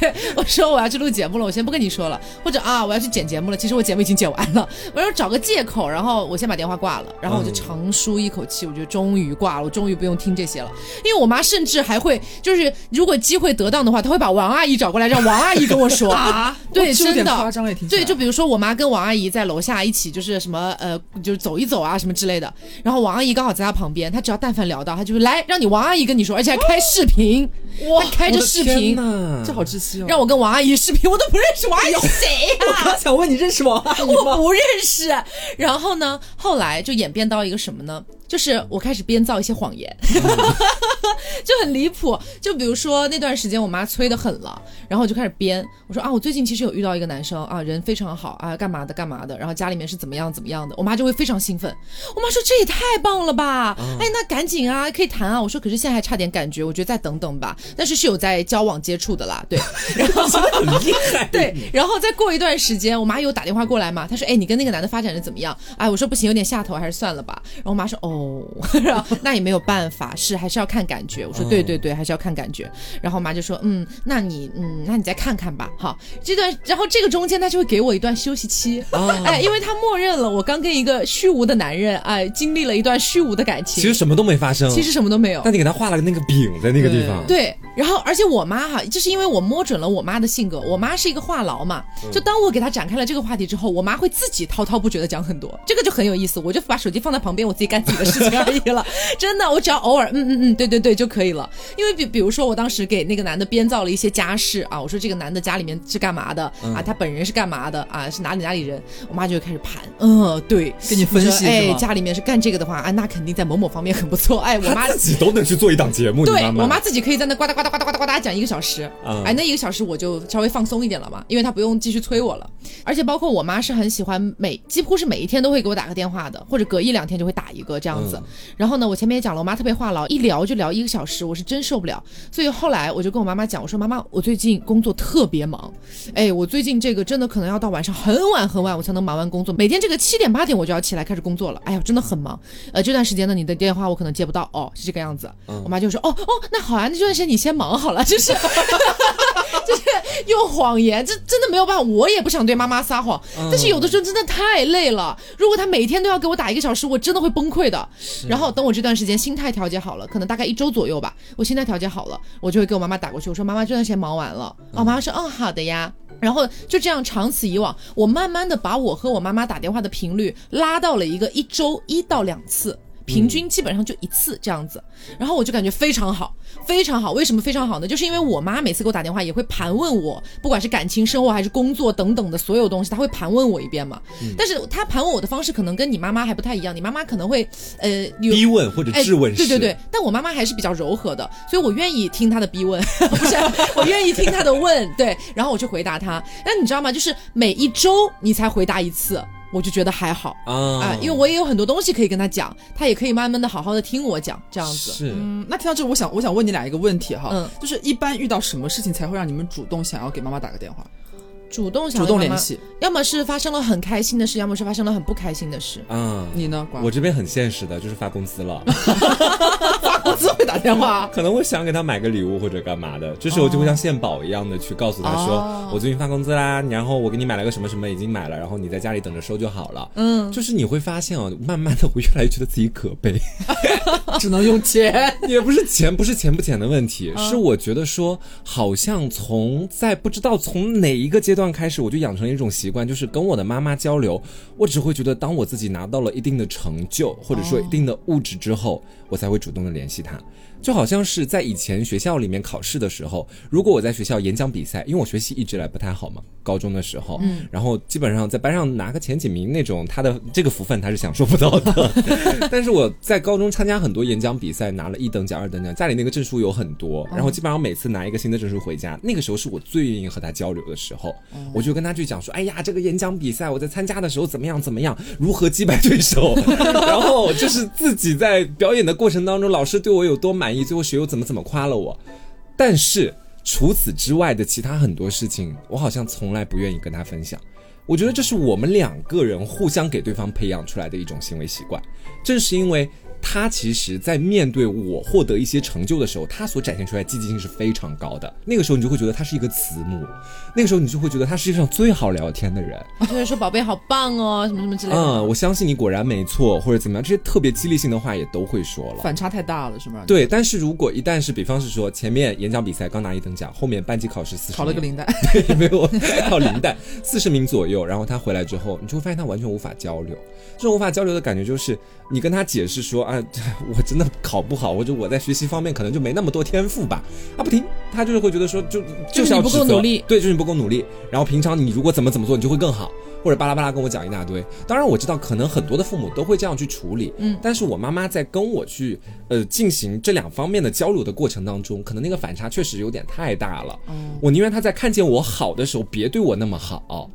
Speaker 1: 对，我说我要去录节目了，我先不跟你说了。或者啊，我要去剪节目了，其实我节目已经剪完了。我要找个借口，然后我先把电话挂了，然后我就长舒一口气，我觉得终于挂了，我终于不用听这些了。因为我妈甚至还会，就是如果机会得当的话，她会把王阿姨找过来，让王阿姨跟我说
Speaker 3: 啊，
Speaker 1: 对，真的
Speaker 3: 夸张也挺
Speaker 1: 对，就比如说我妈跟王阿姨在楼下一起，就是什么呃，就是走一走啊什么之类的。然后王阿姨刚好在她旁边，她只要但凡聊到，她就会来让你王阿姨跟你说，而且还开视频，
Speaker 3: 哇
Speaker 1: 她开着视频
Speaker 2: 呐
Speaker 3: 这好窒息哦。
Speaker 1: 让我跟王阿姨视频，我都不认识王阿姨是谁
Speaker 3: 我
Speaker 1: 呀、
Speaker 3: 刚想问你认识王阿姨吗？
Speaker 1: 我不认识。然后呢，后来就演变到一个什么呢？就是我开始编造一些谎言，就很离谱。就比如说那段时间我妈催的很了，然后我就开始编，我说啊，我最近其实有遇到一个男生啊，人非常好啊，干嘛的干嘛的，然后家里面是怎么样怎么样的，我妈就会非常兴奋。我妈说这也太棒了吧，哎，那赶紧啊，可以谈啊。我说可是现在还差点感觉，我觉得再等等吧。但是是有在交往接触的啦，对。然后
Speaker 2: 很厉害。
Speaker 1: 对，然后再过一段时间，我妈又打电话过来嘛，她说：“哎，你跟那个男的发展的怎么样？”哎，我说不行，有点下头，还是算了吧。然后我妈说：“哦，然后那也没有办法，是还是要看感觉。”我说：“对对对，还是要看感觉。”然后我妈就说：“嗯，那你嗯，那你再看看吧。”好，这段然后这个中间她就会给我一段休息期，哎，因为她默认了我刚跟一个虚无的男人哎经历了一段虚无的感情，
Speaker 2: 其实什么都没发生。
Speaker 1: 其实什么都没有。
Speaker 2: 但你给他画了个那个饼在那个地方。
Speaker 1: 对，然后而且我妈哈，就是因为我摸准了我妈的性格，我妈是一个话痨嘛，就当我给她展开了这个话题之后，我妈会自己滔滔不绝的讲很多，这个就很有意思，我就把手机放在旁边，我自己干自己的事情而已了，真的，我只要偶尔嗯嗯嗯，对对对就可以了，因为比比如说我当时给那个男的编造了一些家事啊，我说这个男的家里面是干嘛的啊，他本人是干嘛的啊，是哪里哪里人，我妈就会开始盘，嗯，对，
Speaker 3: 跟你分析
Speaker 1: 哎，家里面是干这个的话，啊，那肯定在某某方面很不错，哎，我妈
Speaker 2: 自己都能去做一档节目，
Speaker 1: 对。我妈自己可以在那呱嗒呱嗒呱嗒呱嗒呱嗒讲一个小时，
Speaker 2: 嗯
Speaker 1: 哎，那一个小时我就稍微放松一点了嘛，因为她不用继续催我了。而且包括我妈是很喜欢每几乎是每一天都会给我打个电话的，或者隔一两天就会打一个这样子。然后呢，我前面也讲了，我妈特别话痨，一聊就聊一个小时，我是真受不了。所以后来我就跟我妈妈讲，我说妈妈，我最近工作特别忙，哎，我最近这个真的可能要到晚上很晚很晚我才能忙完工作，每天这个七点八点我就要起来开始工作了，哎呀，真的很忙。呃，这段时间呢，你的电话我可能接不到，哦，是这个样子。我妈就说，哦哦，那好啊，那这段时间你先忙好了，就是就是用谎言，这真的没有办法，我也不想对妈妈撒谎，但是有的时候真的太累了。如果她每天都要给我打一个小时，我真的会崩溃的。然后等我这段时间心态调节好了，可能大概一周左右吧，我心态调节好了，我就会给我妈妈打过去，我说妈妈这段时间忙完了，哦，妈妈说嗯好的呀。然后就这样长此以往，我慢慢的把我和我妈妈打电话的频率拉到了一个一周一到两次。平均基本上就一次这样子，然后我就感觉非常好，非常好。为什么非常好呢？就是因为我妈每次给我打电话也会盘问我，不管是感情生活还是工作等等的所有东西，她会盘问我一遍嘛。但是她盘问我的方式可能跟你妈妈还不太一样，你妈妈可能会呃有
Speaker 2: 逼问或者质问。
Speaker 1: 哎对对对，但我妈妈还是比较柔和的，所以我愿意听她的逼问，不是我愿意听她的问，对，然后我去回答她。那你知道吗？就是每一周你才回答一次。我就觉得还好
Speaker 2: 啊
Speaker 1: 啊，因为我也有很多东西可以跟他讲，他也可以慢慢的好好的听我讲，这样子。
Speaker 2: 是。
Speaker 3: 嗯，那听到这，我想我想问你俩一个问题哈，
Speaker 1: 嗯
Speaker 3: 就是一般遇到什么事情才会让你们主动想要给妈妈打个电话，
Speaker 1: 主动想
Speaker 3: 主动联系？
Speaker 1: 要么是发生了很开心的事，要么是发生了很不开心的事。
Speaker 2: 嗯，
Speaker 3: 你呢？
Speaker 2: 我这边很现实的，就是发工资了，
Speaker 3: 发工资会打电话，
Speaker 2: 可能会想给他买个礼物或者干嘛的，这时候就会像献宝一样的去告诉他说，
Speaker 3: 哦
Speaker 2: 我最近发工资啦，然后我给你买了个什么什么已经买了，然后你在家里等着收就好了。
Speaker 1: 嗯，
Speaker 2: 就是你会发现哦，慢慢的我越来越觉得自己可悲，
Speaker 3: 只能用钱。
Speaker 2: 也不是钱，不是钱不钱的问题，是我觉得说，好像从在不知道从哪一个阶段开始，我就养成了一种习惯，就是跟我的妈妈交流，我只会觉得当我自己拿到了一定的成就，或者说一定的物质之后，我才会主动的联系起他。就好像是在以前学校里面考试的时候，如果我在学校演讲比赛，因为我学习一直来不太好嘛，高中的时候，嗯，然后基本上在班上拿个前几名那种，他的这个福分他是享受不到的。但是我在高中参加很多演讲比赛，拿了一等奖、二等奖，家里那个证书有很多，然后基本上每次拿一个新的证书回家，那个时候是我最愿意和他交流的时候，我就跟他去讲说，哎呀，这个演讲比赛我在参加的时候怎么样怎么样，如何击败对手，然后就是自己在表演的过程当中，老师对我有多满满意，最后学友怎么。怎么夸了我？但是除此之外的其他很多事情，我好像从来不愿意跟他分享。我觉得这是我们两个人互相给对方培养出来的一种行为习惯。正是因为。他其实，在面对我获得一些成就的时候，他所展现出来积极性是非常高的。那个时候，你就会觉得他是一个慈母；那个时候，你就会觉得他世界上最好聊天的人。
Speaker 1: 就会说：“宝贝，好棒哦，什么什么之类的。”嗯，
Speaker 2: 我相信你果然没错，或者怎么样，这些特别激励性的话也都会说了。
Speaker 3: 反差太大了，是吗？
Speaker 2: 对。但是如果一旦是，比方是说，前面演讲比赛刚拿一等奖，后面班级考试四十，
Speaker 3: 考了个零蛋，
Speaker 2: 对，没有考零蛋，四十名左右，然后他回来之后，你就会发现他完全无法交流。这种无法交流的感觉，就是你跟他解释说：“啊，我。”真的考不好，我就我在学习方面可能就没那么多天赋吧。啊，不听，他就是会觉得说，就
Speaker 1: 就是
Speaker 2: 你
Speaker 1: 不够努力，
Speaker 2: 对，就是你不够努力。然后平常你如果怎么怎么做，你就会更好，或者巴拉巴拉跟我讲一大堆。当然我知道，可能很多的父母都会这样去处理。嗯，但是我妈妈在跟我去呃进行这两方面的交流的过程当中，可能那个反差确实有点太大了。嗯，我宁愿她在看见我好的时候别对我那么好。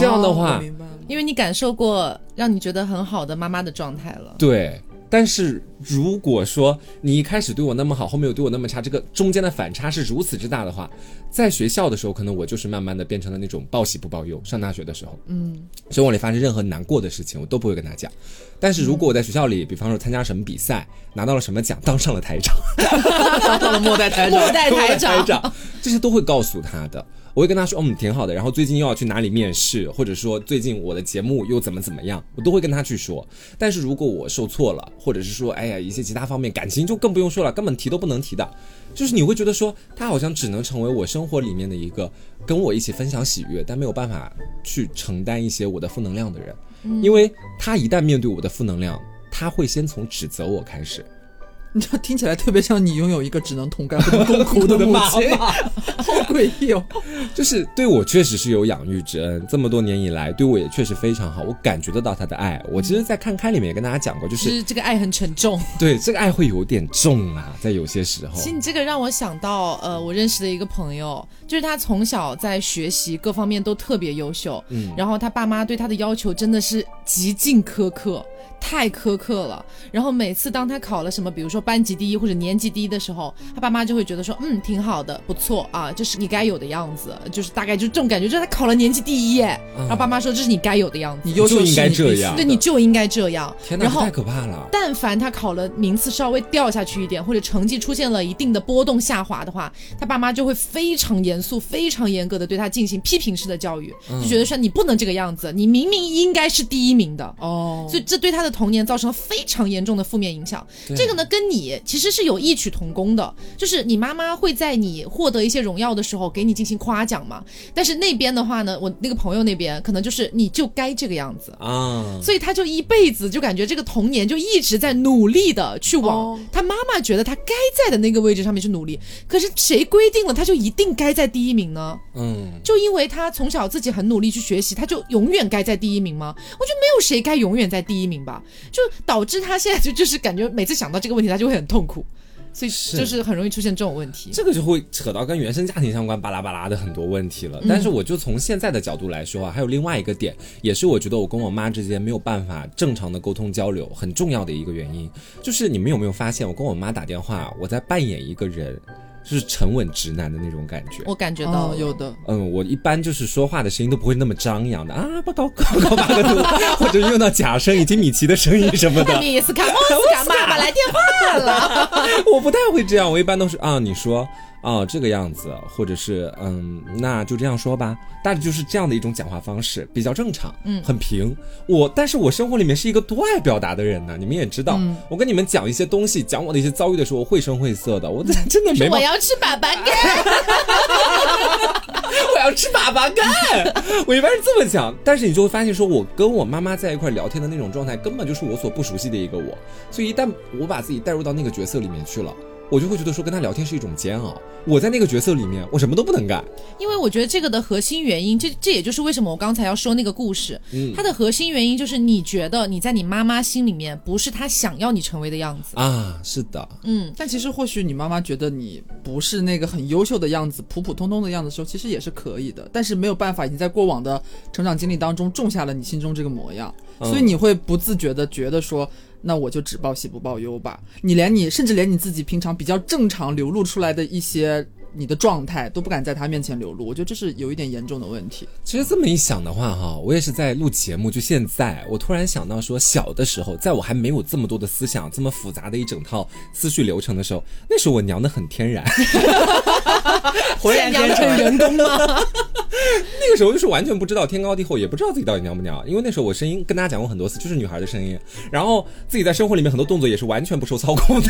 Speaker 2: 这样的话，
Speaker 1: 因为你感受过让你觉得很好的妈妈的状态了。
Speaker 2: 对。但是如果说你一开始对我那么好，后面又对我那么差，这个中间的反差是如此之大的话，在学校的时候，可能我就是慢慢的变成了那种报喜不报忧。上大学的时候，嗯，生活里发生任何难过的事情，我都不会跟他讲。但是如果我在学校里，比方说参加什么比赛，拿到了什么奖，当上了台长，
Speaker 3: 当上了末代台长，
Speaker 1: 末代台长，
Speaker 2: 这些都会告诉他的。我会跟他说，嗯，挺好的。然后最近又要去哪里面试，或者说最近我的节目又怎么怎么样，我都会跟他去说。但是如果我受挫了，或者是说，哎呀，一些其他方面感情就更不用说了，根本提都不能提的。就是你会觉得说，他好像只能成为我生活里面的一个跟我一起分享喜悦，但没有办法去承担一些我的负能量的人。因为他一旦面对我的负能量，他会先从指责我开始。
Speaker 3: 你知道听起来特别像你拥有一个只能同甘不能共苦的母亲 好诡异哦！
Speaker 2: 就是对我确实是有养育之恩，这么多年以来对我也确实非常好，我感觉得到他的爱。我其实，在看开里面也跟大家讲过，就是
Speaker 1: 这个爱很沉重，
Speaker 2: 对这个爱会有点重啊，在有些时候。
Speaker 1: 其实你这个让我想到，呃，我认识的一个朋友，就是他从小在学习各方面都特别优秀，嗯，然后他爸妈对他的要求真的是极尽苛刻。太苛刻了，然后每次当他考了什么，比如说班级第一或者年级第一的时候，他爸妈就会觉得说，嗯，挺好的，不错啊，这是你该有的样子，就是大概就这种感觉，就是他考了年级第一，然后爸妈说这是你该有的样子，
Speaker 2: 你就应该这样，
Speaker 1: 对，你就应该这样。
Speaker 2: 天哪，太可怕了！
Speaker 1: 但凡他考了名次稍微掉下去一点，或者成绩出现了一定的波动下滑的话，他爸妈就会非常严肃、非常严格的对他进行批评式的教育，就觉得说你不能这个样子，你明明应该是第一名的。哦，所以这对他的。童年造成了非常严重的负面影响，这个呢跟你其实是有异曲同工的，就是你妈妈会在你获得一些荣耀的时候给你进行夸奖嘛，但是那边的话呢，我那个朋友那边可能就是你就该这个样子啊，所以他就一辈子就感觉这个童年就一直在努力的去往他妈妈觉得他该在的那个位置上面去努力，可是谁规定了他就一定该在第一名呢？嗯，就因为他从小自己很努力去学习，他就永远该在第一名吗？我觉得没有谁该永远在第一名吧。就导致他现在就就是感觉每次想到这个问题，他就会很痛苦，所以就是很容易出现这种问题。
Speaker 2: 这个就会扯到跟原生家庭相关巴拉巴拉的很多问题了。但是我就从现在的角度来说啊，还有另外一个点，也是我觉得我跟我妈之间没有办法正常的沟通交流很重要的一个原因，就是你们有没有发现，我跟我妈打电话，我在扮演一个人。就是沉稳直男的那种感觉，
Speaker 1: 我感觉到
Speaker 3: 有的。
Speaker 2: 嗯，我一般就是说话的声音都不会那么张扬的啊，不高高高八个度，或者用到假声以及米奇的声音什么的。
Speaker 1: 米斯卡莫斯卡爸爸 来电话了，
Speaker 2: 我不太会这样，我一般都是啊，你说。哦，这个样子，或者是嗯，那就这样说吧，大致就是这样的一种讲话方式，比较正常，嗯，很平。我，但是我生活里面是一个多爱表达的人呢，你们也知道，我跟你们讲一些东西，讲我的一些遭遇的时候，我绘声绘色的，我真的没。
Speaker 1: 我要吃粑粑干，
Speaker 2: 我要吃粑粑干。我一般是这么讲，但是你就会发现，说我跟我妈妈在一块聊天的那种状态，根本就是我所不熟悉的一个我。所以一旦我把自己带入到那个角色里面去了。我就会觉得说跟他聊天是一种煎熬。我在那个角色里面，我什么都不能干。
Speaker 1: 因为我觉得这个的核心原因，这这也就是为什么我刚才要说那个故事。嗯，它的核心原因就是你觉得你在你妈妈心里面不是她想要你成为的样子
Speaker 2: 啊。是的，
Speaker 3: 嗯。但其实或许你妈妈觉得你不是那个很优秀的样子，普普通通的样子时候，其实也是可以的。但是没有办法，你在过往的成长经历当中种下了你心中这个模样，所以你会不自觉的觉得说。那我就只报喜不报忧吧。你连你，甚至连你自己平常比较正常流露出来的一些你的状态都不敢在他面前流露，我觉得这是有一点严重的问题。
Speaker 2: 其实这么一想的话，哈，我也是在录节目。就现在，我突然想到说，小的时候，在我还没有这么多的思想、这么复杂的一整套思绪流程的时候，那时候我娘的很天然，
Speaker 1: 浑然天成人工吗？
Speaker 2: 那个时候就是完全不知道天高地厚，也不知道自己到底娘不娘。因为那时候我声音跟大家讲过很多次，就是女孩的声音，然后自己在生活里面很多动作也是完全不受操控的，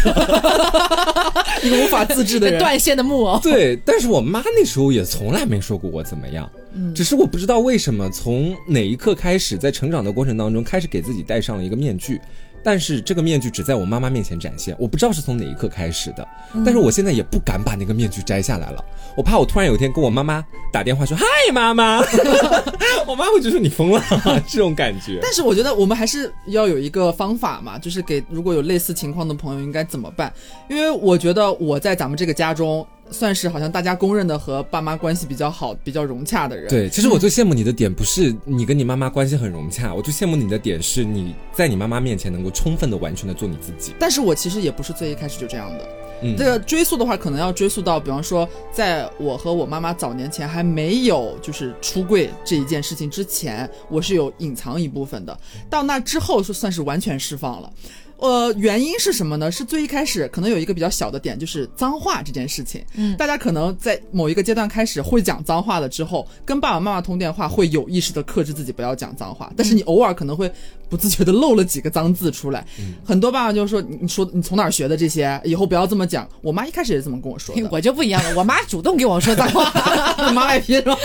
Speaker 3: 一个无法自制的人，
Speaker 1: 断线的木偶。
Speaker 2: 对，但是我妈那时候也从来没说过我怎么样，嗯，只是我不知道为什么从哪一刻开始，在成长的过程当中开始给自己戴上了一个面具。但是这个面具只在我妈妈面前展现，我不知道是从哪一刻开始的。但是我现在也不敢把那个面具摘下来了，我怕我突然有一天跟我妈妈打电话说“嗨，妈妈”，我妈会觉得你疯了 这种感觉。
Speaker 3: 但是我觉得我们还是要有一个方法嘛，就是给如果有类似情况的朋友应该怎么办？因为我觉得我在咱们这个家中。算是好像大家公认的和爸妈关系比较好、比较融洽的人。
Speaker 2: 对，其实我最羡慕你的点不是你跟你妈妈关系很融洽，我最羡慕你的点是你在你妈妈面前能够充分的、完全的做你自己。
Speaker 3: 但是我其实也不是最一开始就这样的。嗯，这个追溯的话，可能要追溯到，比方说，在我和我妈妈早年前还没有就是出柜这一件事情之前，我是有隐藏一部分的。到那之后，就算是完全释放了。呃，原因是什么呢？是最一开始可能有一个比较小的点，就是脏话这件事情。嗯，大家可能在某一个阶段开始会讲脏话了之后，跟爸爸妈妈通电话会有意识的克制自己不要讲脏话，但是你偶尔可能会不自觉的漏了几个脏字出来。很多爸爸就说：“你说你从哪儿学的这些？以后不要这么讲。”我妈一开始也是这么跟我说的。
Speaker 1: 我就不一样了，我妈主动给我说脏话，
Speaker 3: 妈卖批是吧？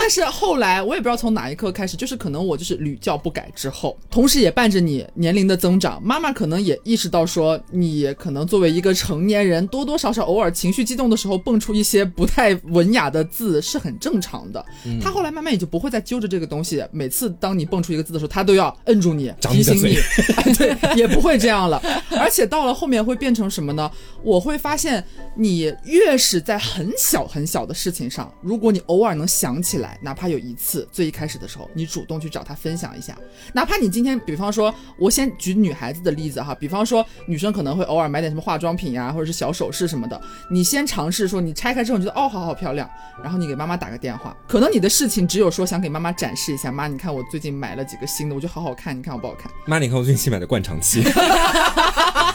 Speaker 3: 但是后来我也不知道从哪一刻开始，就是可能我就是屡教不改之后，同时也伴着你年龄的增长，妈。妈可能也意识到说，你可能作为一个成年人，多多少少偶尔情绪激动的时候蹦出一些不太文雅的字是很正常的。她后来慢慢也就不会再揪着这个东西，每次当你蹦出一个字的时候，她都要摁住你，提醒你。对，也不会这样了。而且到了后面会变成什么呢？我会发现，你越是在很小很小的事情上，如果你偶尔能想起来，哪怕有一次，最一开始的时候，你主动去找他分享一下，哪怕你今天，比方说，我先举女孩子的。例子哈，比方说女生可能会偶尔买点什么化妆品呀，或者是小首饰什么的。你先尝试说，你拆开之后你觉得哦，好好漂亮，然后你给妈妈打个电话。可能你的事情只有说想给妈妈展示一下，妈，你看我最近买了几个新的，我觉得好好看，你看我不好看？
Speaker 2: 妈，你看我最近新买的灌肠器，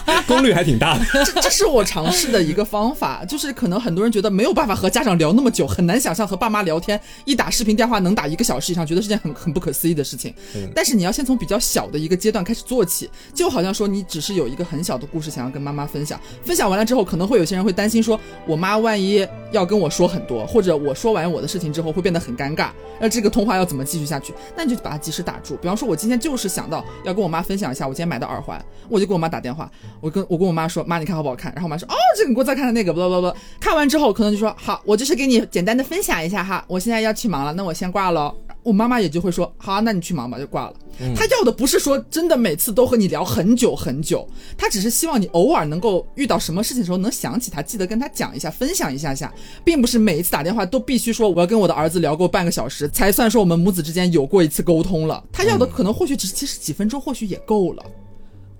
Speaker 2: 功率还挺大的。
Speaker 3: 这这是我尝试的一个方法，就是可能很多人觉得没有办法和家长聊那么久，很难想象和爸妈聊天一打视频电话能打一个小时以上，觉得是件很很不可思议的事情。但是你要先从比较小的一个阶段开始做起，就好像。说你只是有一个很小的故事想要跟妈妈分享，分享完了之后，可能会有些人会担心说，我妈万一要跟我说很多，或者我说完我的事情之后会变得很尴尬，那这个通话要怎么继续下去？那你就把它及时打住。比方说，我今天就是想到要跟我妈分享一下我今天买的耳环，我就给我妈打电话，我跟我跟我妈说，妈你看好不好看？然后我妈说，哦，这个你给我再看看那个，不不不，看完之后可能就说，好，我就是给你简单的分享一下哈，我现在要去忙了，那我先挂喽。我妈妈也就会说，好啊，那你去忙吧，就挂了。她要的不是说真的每次都和你聊很久很久，她只是希望你偶尔能够遇到什么事情的时候能想起她，记得跟她讲一下，分享一下下，并不是每一次打电话都必须说我要跟我的儿子聊够半个小时才算说我们母子之间有过一次沟通了。她要的可能或许只是其实几分钟，或许也够了。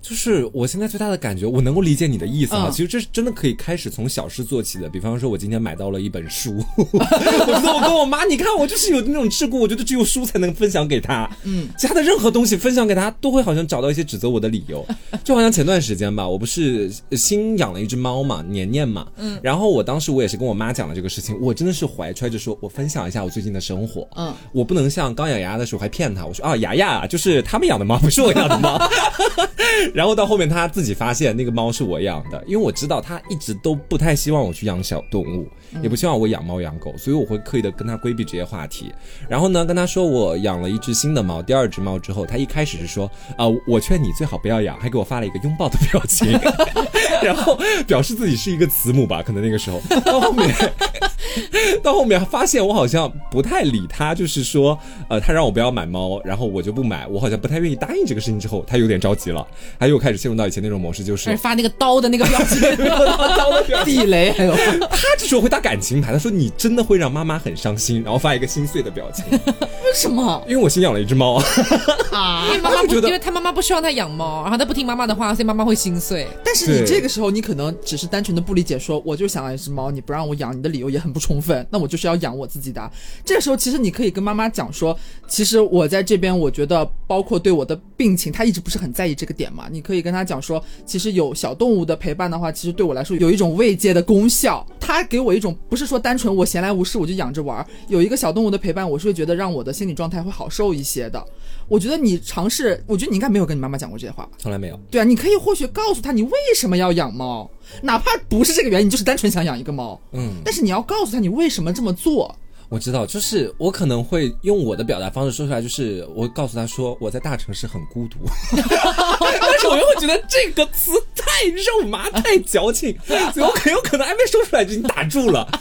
Speaker 2: 就是我现在最大的感觉，我能够理解你的意思啊。其实这是真的可以开始从小事做起的。比方说，我今天买到了一本书，我觉得我跟我妈，你看我就是有那种桎梏，我觉得只有书才能分享给她。嗯，其他的任何东西分享给她，都会好像找到一些指责我的理由。就好像前段时间吧，我不是新养了一只猫嘛，年年嘛。嗯，然后我当时我也是跟我妈讲了这个事情，我真的是怀揣着说我分享一下我最近的生活。嗯，我不能像刚养牙的时候还骗她，我说啊，牙牙就是他们养的猫，不是我养的猫。然后到后面他自己发现那个猫是我养的，因为我知道他一直都不太希望我去养小动物，也不希望我养猫养狗，所以我会刻意的跟他规避这些话题。然后呢，跟他说我养了一只新的猫，第二只猫之后，他一开始是说啊、我劝你最好不要养，还给我发了一个拥抱的表情，然后表示自己是一个慈母吧，可能那个时候到后面。到后面发现我好像不太理他，就是说，呃，他让我不要买猫，然后我就不买，我好像不太愿意答应这个事情。之后，他有点着急了，他又开始陷入到以前那种模式，就是
Speaker 1: 发那个刀的那个表情，
Speaker 3: 地雷还有
Speaker 2: 他这时候会打感情牌，他说你真的会让妈妈很伤心，然后发一个心碎的表情，
Speaker 3: 为什么
Speaker 2: 因为我新养了一只猫，
Speaker 3: 啊
Speaker 1: 因为妈妈不，
Speaker 2: 觉得
Speaker 1: 因为他妈妈不希望他养猫，然后他不听妈妈的话，所以妈妈会心碎。
Speaker 3: 但是你这个时候，你可能只是单纯的不理解说，我就想要一只猫，你不让我养，你的理由也很不充分。那我就是要养我自己的啊。这个时候，其实你可以跟妈妈讲说，其实我在这边，我觉得包括对我的病情，他一直不是很在意这个点嘛。你可以跟他讲说，其实有小动物的陪伴的话，其实对我来说有一种慰藉的功效。它给我一种不是说单纯我闲来无事我就养着玩儿，有一个小动物的陪伴，我是会觉得让我的心理状态会好受一些的。我觉得你尝试，我觉得你应该没有跟你妈妈讲过这些话吧。
Speaker 2: 从来没有。
Speaker 3: 对啊，你可以或许告诉他你为什么要养猫，哪怕不是这个原因，你就是单纯想养一个猫。
Speaker 2: 嗯，
Speaker 3: 但是你要告诉他你为什么这么做。
Speaker 2: 我知道，就是我可能会用我的表达方式说出来，就是我告诉他说我在大城市很孤独，但是我又会觉得这个词太肉麻、太矫情，所以我很有可能还没说出来就已经打住了。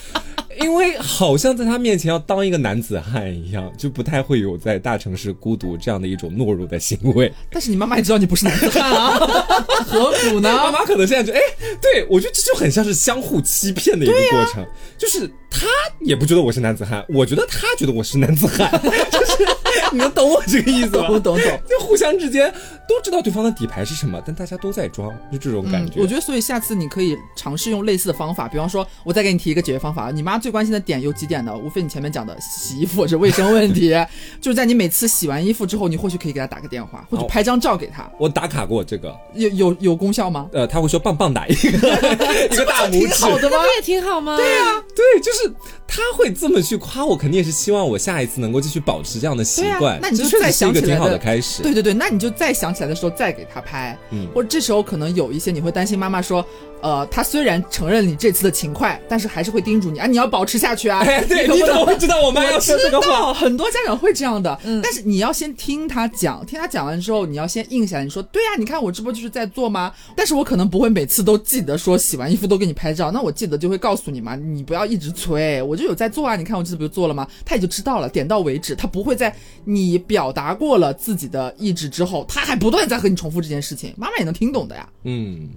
Speaker 2: 因为好像在他面前要当一个男子汉一样，就不太会有在大城市孤独这样的一种懦弱的行为。
Speaker 3: 但是你妈妈也知道你不是男子汉啊，何苦呢？
Speaker 2: 妈妈可能现在就哎，对我觉得这就很像是相互欺骗的一个过程，就是他也不觉得我是男子汉，我觉得他觉得我是男子汉，就是你能懂我这个意思吗？
Speaker 3: 懂懂懂。
Speaker 2: 就互相之间都知道对方的底牌是什么，但大家都在装，就这种感觉。
Speaker 3: 嗯我觉得，所以下次你可以尝试用类似的方法，比方说，我再给你提一个解决方法。你妈最关心的点有几点呢？无非你前面讲的洗衣服或者卫生问题，就是在你每次洗完衣服之后，你或许可以给她打个电话，或者
Speaker 2: 哦
Speaker 3: 拍张照给她，
Speaker 2: 我打卡过这个，
Speaker 3: 有有有功效吗？
Speaker 2: 呃，他会说棒棒打一个一个大拇
Speaker 3: 挺
Speaker 2: 指，
Speaker 3: 好的吗
Speaker 1: 也挺好吗？对呀、
Speaker 2: 对，就是他会这么去夸我，肯定也是希望我下一次能够继续保持这样的习
Speaker 3: 对啊
Speaker 2: 惯。
Speaker 3: 那你就再想起来的
Speaker 2: 的开始。
Speaker 3: 对对对，那你就再想起来的时候再给他拍，
Speaker 2: 嗯
Speaker 3: 或者这时候可能有一些你会担心妈妈说，呃，他虽然承认你这次的勤快，但是还是会叮嘱你啊，你要保持下去啊。
Speaker 2: 哎，对，你怎么会知道我妈要
Speaker 3: 我
Speaker 2: 说这个话？
Speaker 3: 很多家长会这样的，
Speaker 1: 嗯
Speaker 3: 但是你要先听他讲，听他讲完之后，你要先应下来，你说对呀、你看我这不就是在做吗？但是我可能不会每次都记得说洗完衣服都给你拍照，那我记得就会告诉你嘛，你不要一直催，我就有在做啊，你看我这次不就做了吗？他也就知道了，点到为止，他不会在你表达过了自己的意志之后，他还不断在和你重复这件事情，妈妈也能听懂的呀。
Speaker 2: 嗯，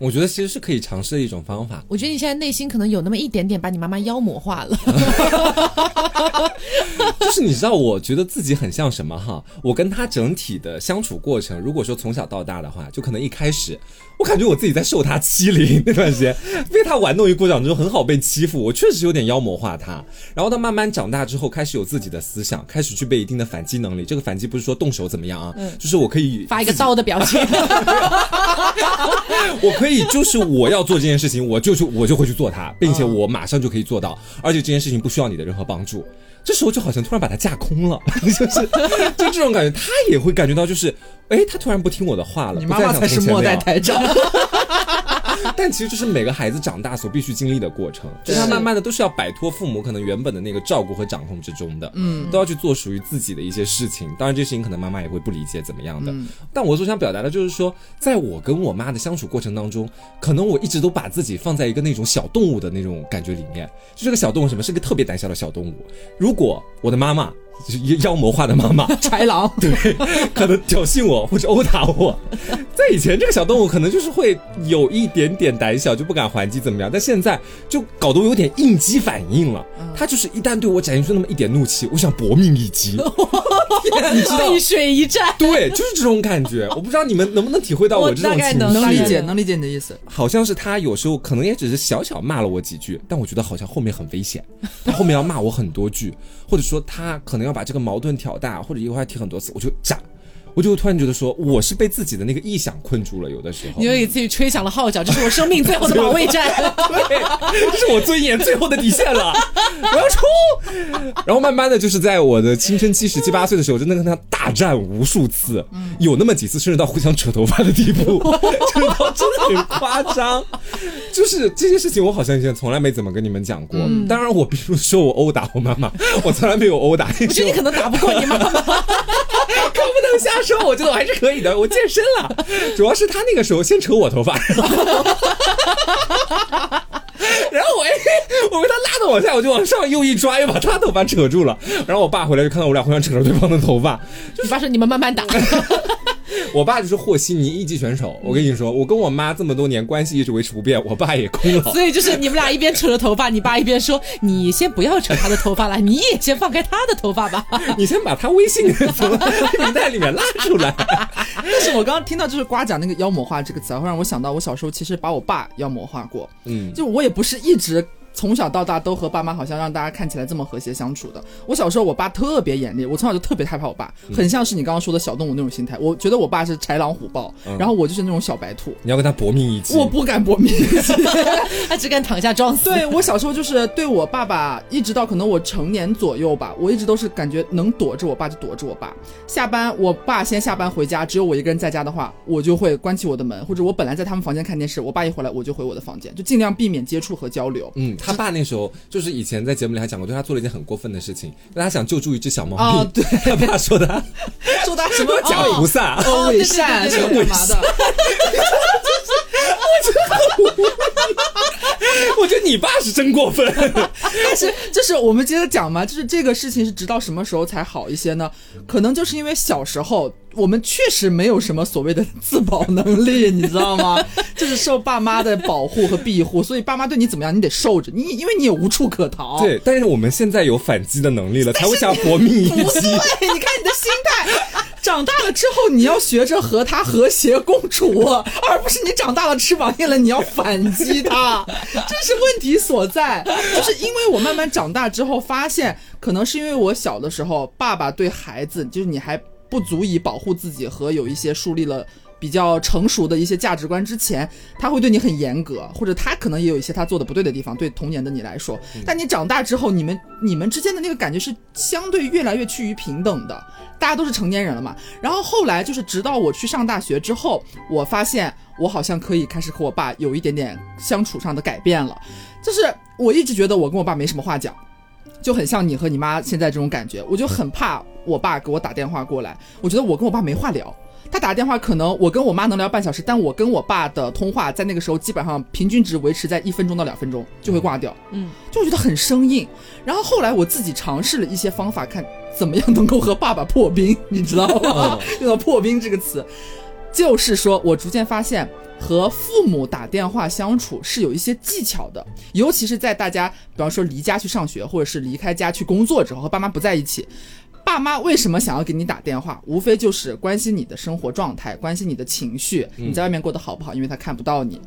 Speaker 2: 我觉得其实是可以尝试的一种方法。
Speaker 1: 我觉得你现在内心可能有那么一点点把你妈妈妖魔化了。
Speaker 2: 就是你知道，我觉得自己很像什么哈？我跟他整体的相处过程，如果说从小到大的话，就可能一开始我感觉我自己在受他欺凌那段时间，被他玩弄于股掌之中，很好被欺负。我确实有点妖魔化他。然后他慢慢长大之后，开始有自己的思想，开始具备一定的反击能力。这个反击不是说动手怎么样啊，就是我可以
Speaker 1: 发一个刀的表情，
Speaker 2: 我可以就是我要做这件事情，我就去我就会去做它，并且我马上就可以做到，而且这件事情不需要你的任何帮助。这时候就好像突然把它架空了，就是就这种感觉，他也会感觉到就是，哎，他突然不听我的话了，
Speaker 3: 你妈妈才是末代台长，
Speaker 2: 但其实这是每个孩子长大所必须经历的过程，就是他慢慢的都是要摆脱父母可能原本的那个照顾和掌控之中的，嗯，都要去做属于自己的一些事情。当然，这事情可能妈妈也会不理解怎么样的。但我所想表达的就是说，在我跟我妈的相处过程当中，可能我一直都把自己放在一个那种小动物的那种感觉里面，就这个小动物什么是个特别胆小的小动物。如果我的妈妈就是 妖魔化的妈妈，
Speaker 3: 豺狼。
Speaker 2: 对，可能挑衅我或者殴打我。在以前，这个小动物可能就是会有一点点胆小，就不敢还击怎么样。但现在就搞得我有点应激反应了。它就是一旦对我展现出那么一点怒气，我想搏命一击。你知道
Speaker 1: 背？水一战。
Speaker 2: 对，就是这种感觉。我不知道你们能不能体会到
Speaker 1: 我
Speaker 2: 这种情绪。
Speaker 1: 能大概
Speaker 3: 能理解，
Speaker 1: 能
Speaker 3: 能理解你的意思。
Speaker 2: 好像是他有时候可能也只是小小骂了我几句，但我觉得好像后面很危险，他后面要骂我很多句，或者说他可能要把这个矛盾挑大，或者一会儿提很多次，我就炸。我就突然觉得说，我是被自己的那个臆想困住了，有的时候
Speaker 1: 你。又给自己吹响了号角，这是我生命最后的保卫战。
Speaker 2: 对，这是我尊严最后的底线了，我要冲！然后慢慢的就是在我的青春期十七八岁的时候，真的跟他大战无数次，有那么几次甚至到互相扯头发的地步，扯到真的很夸张。就是这些事情，我好像以前从来没怎么跟你们讲过。当然，我比如说我殴打我妈妈，我从来没有殴打。
Speaker 1: 我觉得你可能打不过你妈妈。
Speaker 2: 可不能瞎说，我觉得我还是可以的，我健身了。主要是他那个时候先扯我头发，然后 然后我哎，我被他拉的往下，我就往上又一抓，又把他头发扯住了。然后我爸回来就看到我俩互相扯着对方的头发。
Speaker 1: 你爸说你们慢慢打。
Speaker 2: 我爸就是和稀泥一级选手，我跟你说，我跟我妈这么多年关系一直维持不变，我爸也空了。
Speaker 1: 所以就是你们俩一边扯着头发，你爸一边说：“你先不要扯他的头发了，你也先放开他的头发吧。
Speaker 2: 你先把他微信从名单里面拉出来。
Speaker 3: 但是我刚刚听到就是瓜讲那个妖魔化这个词，会让我想到我小时候其实把我爸妖魔化过。
Speaker 2: 嗯，
Speaker 3: 就我也不是一直从小到大都和爸妈好像让大家看起来这么和谐相处的。我小时候我爸特别严厉，我从小就特别害怕我爸，很像是你刚刚说的小动物那种心态。我觉得我爸是豺狼虎豹，然后我就是那种小白兔，
Speaker 2: 你要跟他搏命一击。
Speaker 3: 我不敢搏命。
Speaker 1: 他只敢躺下装死。
Speaker 3: 对我小时候就是对我爸爸，一直到可能我成年左右吧，我一直都是感觉能躲着我爸就躲着我爸。下班我爸先下班回家，只有我一个人在家的话，我就会关起我的门，或者我本来在他们房间看电视，我爸一回来我就回我的房间，就尽量避免接触和交流。
Speaker 2: 嗯，他爸那时候就是以前在节目里还讲过，对他做了一件很过分的事情，但他想救助一只小猫咪，
Speaker 3: 哦对
Speaker 2: 他爸说他
Speaker 3: 说他什么
Speaker 2: 假菩萨。
Speaker 3: 哦伪善什么的？
Speaker 2: 我觉得你爸是真过分。
Speaker 3: 但是就是我们接着讲嘛，就是这个事情是直到什么时候才好一些呢？可能就是因为小时候我们确实没有什么所谓的自保能力，你知道吗？就是受爸妈的保护和庇护，所以爸妈对你怎么样，你得受着，你因为你也无处可逃。
Speaker 2: 对，但是我们现在有反击的能力了，才会想搏命一
Speaker 3: 不
Speaker 2: 击。
Speaker 3: 对，你看你的心态。长大了之后，你要学着和他和谐共处，而不是你长大了翅膀硬了，你要反击他，这是问题所在。就是因为我慢慢长大之后，发现可能是因为我小的时候，爸爸对孩子，就是你还不足以保护自己和有一些树立了。比较成熟的一些价值观之前，他会对你很严格，或者他可能也有一些他做的不对的地方，对童年的你来说。但你长大之后，你们你们之间的那个感觉是相对越来越趋于平等的，大家都是成年人了嘛。然后后来就是直到我去上大学之后，我发现我好像可以开始和我爸有一点点相处上的改变了。就是我一直觉得我跟我爸没什么话讲。就很像你和你妈现在这种感觉，我就很怕我爸给我打电话过来，我觉得我跟我爸没话聊。他打电话可能我跟我妈能聊半小时，但我跟我爸的通话在那个时候基本上平均值维持在一分钟到两分钟就会挂掉，
Speaker 1: 嗯，
Speaker 3: 就我觉得很生硬。然后后来我自己尝试了一些方法，看怎么样能够和爸爸破冰，你知道吗？用到“破冰”这个词，就是说我逐渐发现。和父母打电话相处是有一些技巧的，尤其是在大家，比方说离家去上学，或者是离开家去工作之后，和爸妈不在一起。爸妈为什么想要给你打电话？无非就是关心你的生活状态，关心你的情绪，你在外面过得好不好？因为他看不到你，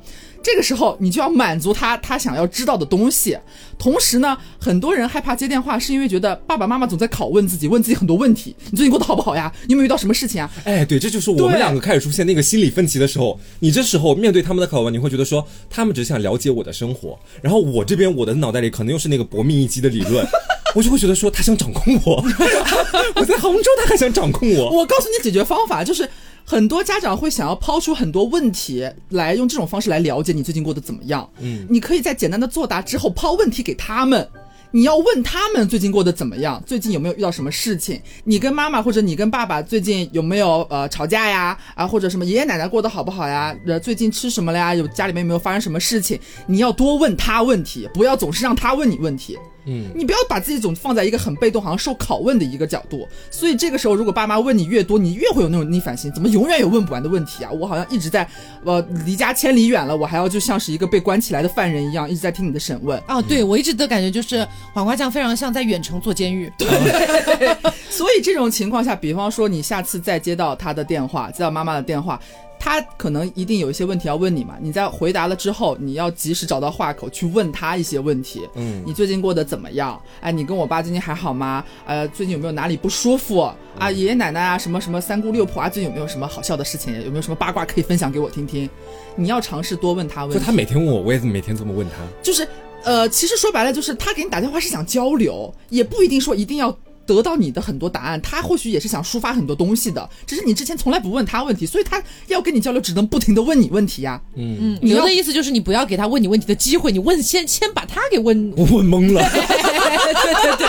Speaker 3: 这个时候你就要满足他他想要知道的东西。同时呢，很多人害怕接电话，是因为觉得爸爸妈妈总在拷问自己，问自己很多问题。你最近过得好不好呀？你有没有遇到什么事情啊？
Speaker 2: 哎，对，这就是我们两个开始出现那个心理分歧的时候。你这时候面对他们的拷问，你会觉得说，他们只想了解我的生活，然后我这边我的脑袋里可能又是那个搏命一击的理论，我就会觉得说，他想掌控我。我在杭州，他还想掌控我。
Speaker 3: 我告诉你解决方法，就是很多家长会想要抛出很多问题来，用这种方式来了解你最近过得怎么样。
Speaker 2: 嗯，
Speaker 3: 你可以在简单的作答之后抛问题给他们。你要问他们最近过得怎么样，最近有没有遇到什么事情？你跟妈妈或者你跟爸爸最近有没有呃吵架呀？啊，或者什么爷爷奶奶过得好不好呀？呃，最近吃什么了呀？有家里面有没有发生什么事情？你要多问他问题，不要总是让他问你问题。
Speaker 2: 嗯，
Speaker 3: 你不要把自己总放在一个很被动，好像受拷问的一个角度。所以这个时候，如果爸妈问你越多，你越会有那种逆反心，怎么永远有问不完的问题啊？我好像一直在，呃，离家千里远了，我还要就像是一个被关起来的犯人一样，一直在听你的审问。
Speaker 1: 啊，对我一直的感觉就是黄瓜酱非常像在远程做监狱。
Speaker 3: 对 所以这种情况下，比方说你下次再接到他的电话，接到妈妈的电话。他可能一定有一些问题要问你嘛，你在回答了之后，你要及时找到话口去问他一些问题。
Speaker 2: 嗯，
Speaker 3: 你最近过得怎么样？哎，你跟我爸最近还好吗？呃，最近有没有哪里不舒服啊？爷爷奶奶啊，什么什么三姑六婆啊，最近有没有什么好笑的事情？有没有什么八卦可以分享给我听听？你要尝试多问他问题。
Speaker 2: 就他每天问我，我也每天这么问他。
Speaker 3: 就是呃，其实说白了，就是他给你打电话是想交流，也不一定说一定要得到你的很多答案，他或许也是想抒发很多东西的，只是你之前从来不问他问题，所以他要跟你交流，只能不停的问你问题呀。
Speaker 2: 嗯，
Speaker 1: 嗯，
Speaker 3: 你
Speaker 1: 的意思就是你不要给他问你问题的机会，你问先先把他给问。
Speaker 2: 我问懵了。
Speaker 1: 对 对对，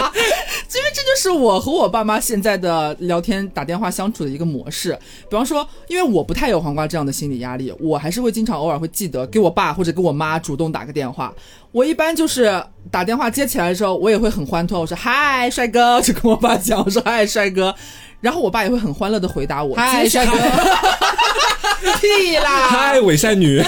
Speaker 3: 因为这就是我和我爸妈现在的聊天、打电话相处的一个模式。比方说，因为我不太有黄瓜这样的心理压力，我还是会经常偶尔会记得给我爸或者给我妈主动打个电话。我一般就是打电话接起来的时候，我也会很欢脱，我说嗨，帅哥，就跟我爸讲，我说嗨，帅哥。然后我爸也会很欢乐的回答我，
Speaker 1: 嗨，帅
Speaker 3: 来
Speaker 1: 哥，
Speaker 3: 屁啦！
Speaker 2: 嗨，伪善女。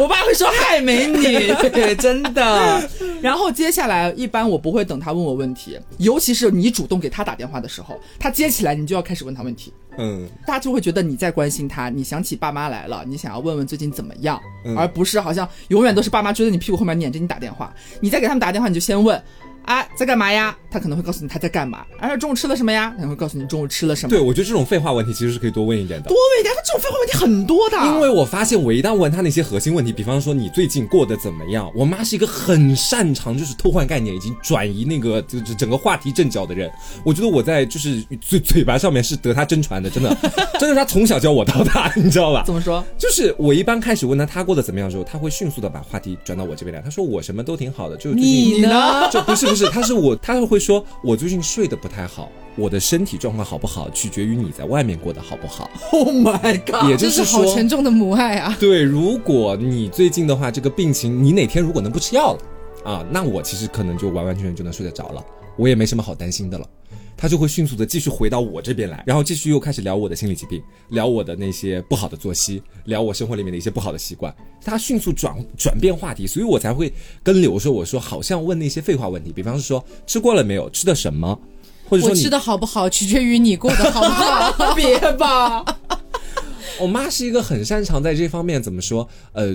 Speaker 3: 我爸会说嗨美女，真的。然后接下来一般我不会等他问我问题，尤其是你主动给他打电话的时候，他接起来你就要开始问他问题，
Speaker 2: 嗯，
Speaker 3: 大家就会觉得你在关心他，你想起爸妈来了，你想要问问最近怎么样，
Speaker 2: 嗯
Speaker 3: 而不是好像永远都是爸妈追在你屁股后面撵着你打电话。你再给他们打电话，你就先问。啊，在干嘛呀？他可能会告诉你他在干嘛。啊，中午吃了什么呀？他会告诉你中午吃了什么。
Speaker 2: 对，我觉得这种废话问题其实是可以多问一点的
Speaker 3: 多。问一点，他这种废话问题很多的。
Speaker 2: 因为我发现，我一旦问他那些核心问题，比方说你最近过得怎么样，我妈是一个很擅长就是偷换概念，以及转移那个就是整个话题阵脚的人。我觉得我在就是嘴嘴巴上面是得她真传的，真的，真的，她从小教我到大，你知道吧？
Speaker 3: 怎么说？
Speaker 2: 就是我一般开始问他他过得怎么样的时候，他会迅速的把话题转到我这边来。他说我什么都挺好的，就
Speaker 1: 你呢？
Speaker 2: 就不是不是，他是我，他会说我最近睡得不太好，我的身体状况好不好，取决于你在外面过得好不好。
Speaker 3: Oh my god！
Speaker 2: 也就是
Speaker 1: 这是好
Speaker 2: 说
Speaker 1: 沉重的母爱啊！
Speaker 2: 对，如果你最近的话，这个病情，你哪天如果能不吃药了啊，那我其实可能就完完全全就能睡得着了，我也没什么好担心的了。他就会迅速的继续回到我这边来，然后继续又开始聊我的心理疾病，聊我的那些不好的作息，聊我生活里面的一些不好的习惯。他迅速转转变话题，所以我才会跟柳说，我说好像问那些废话问题，比方是说吃过了没有，吃的什么，或者说你
Speaker 1: 我吃的好不好，取决于你过得好不好。
Speaker 3: 别吧，
Speaker 2: 我妈是一个很擅长在这方面怎么说，呃，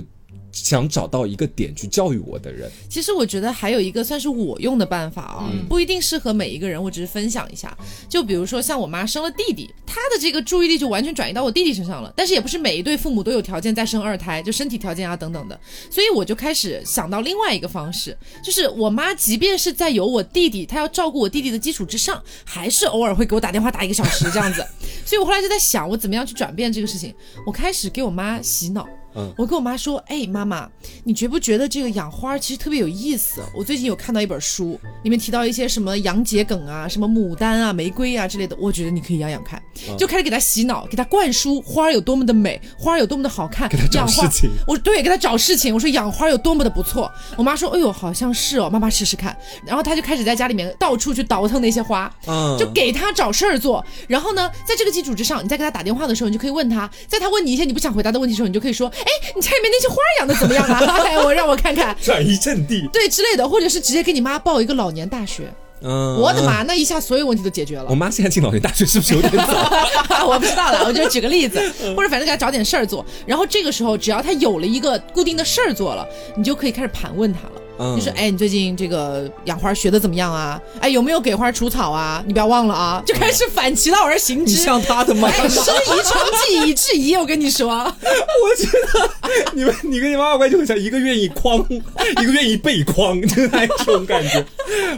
Speaker 2: 想找到一个点去教育我的人。
Speaker 1: 其实我觉得还有一个算是我用的办法啊、不一定适合每一个人，我只是分享一下。就比如说像我妈生了弟弟，她的这个注意力就完全转移到我弟弟身上了。但是也不是每一对父母都有条件再生二胎，就身体条件啊等等的。所以我就开始想到另外一个方式，就是我妈即便是在有我弟弟，她要照顾我弟弟的基础之上，还是偶尔会给我打电话打一个小时这样子。所以我后来就在想，我怎么样去转变这个事情。我开始给我妈洗脑。
Speaker 2: 嗯
Speaker 1: 我跟我妈说：“哎，妈妈，你觉不觉得这个养花其实特别有意思？我最近有看到一本书，里面提到一些什么洋桔梗啊、什么牡丹啊、玫瑰啊之类的，我觉得你可以养养看。
Speaker 2: 嗯
Speaker 1: 就开始给她洗脑，给她灌输花儿有多么的美，花儿有多么的好看，
Speaker 2: 给她找事情
Speaker 1: 我对，给她找事情。我说养花有多么的不错。我妈说：哎呦，好像是哦，妈妈试试看。然后她就开始在家里面到处去倒腾那些花，
Speaker 2: 嗯
Speaker 1: 就给他找事儿做。然后呢，在这个基础之上，你再给他打电话的时候，你就可以问他，在他问你一些你不想回答的问题的时候，你就可以说：“哎，你家里面那些花养的怎么样啊？哎，我让我看看。”
Speaker 2: 转移阵地。
Speaker 1: 对之类的，或者是直接给你妈报一个老年大学。
Speaker 2: 嗯，
Speaker 1: 我的妈，那一下所有问题都解决了
Speaker 2: 我。妈现在进老年大学是不是有点早？
Speaker 1: 我不知道了，我就举个例子，或者反正给她找点事儿做。然后这个时候，只要她有了一个固定的事儿做了，你就可以开始盘问她了。
Speaker 2: 嗯
Speaker 1: 就说，哎，你最近这个养花学的怎么样啊？哎，有没有给花除草啊？你不要忘了啊！就开始反其道而行
Speaker 3: 你
Speaker 1: 之。
Speaker 3: 像他的妈
Speaker 1: 哎，师夷长技以制夷，我跟你说，
Speaker 2: 我觉得你们你跟你妈妈关系很像，一个愿意框，一个愿意被框，就是那种感觉。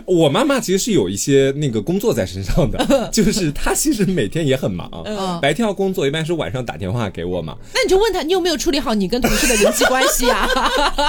Speaker 2: 我妈妈其实是有一些那个工作在身上的，就是她其实每天也很忙，
Speaker 1: 嗯
Speaker 2: 白天要工作，一般是晚上打电话给我嘛。
Speaker 1: 那你就问她，你有没有处理好你跟同事的人际关系啊？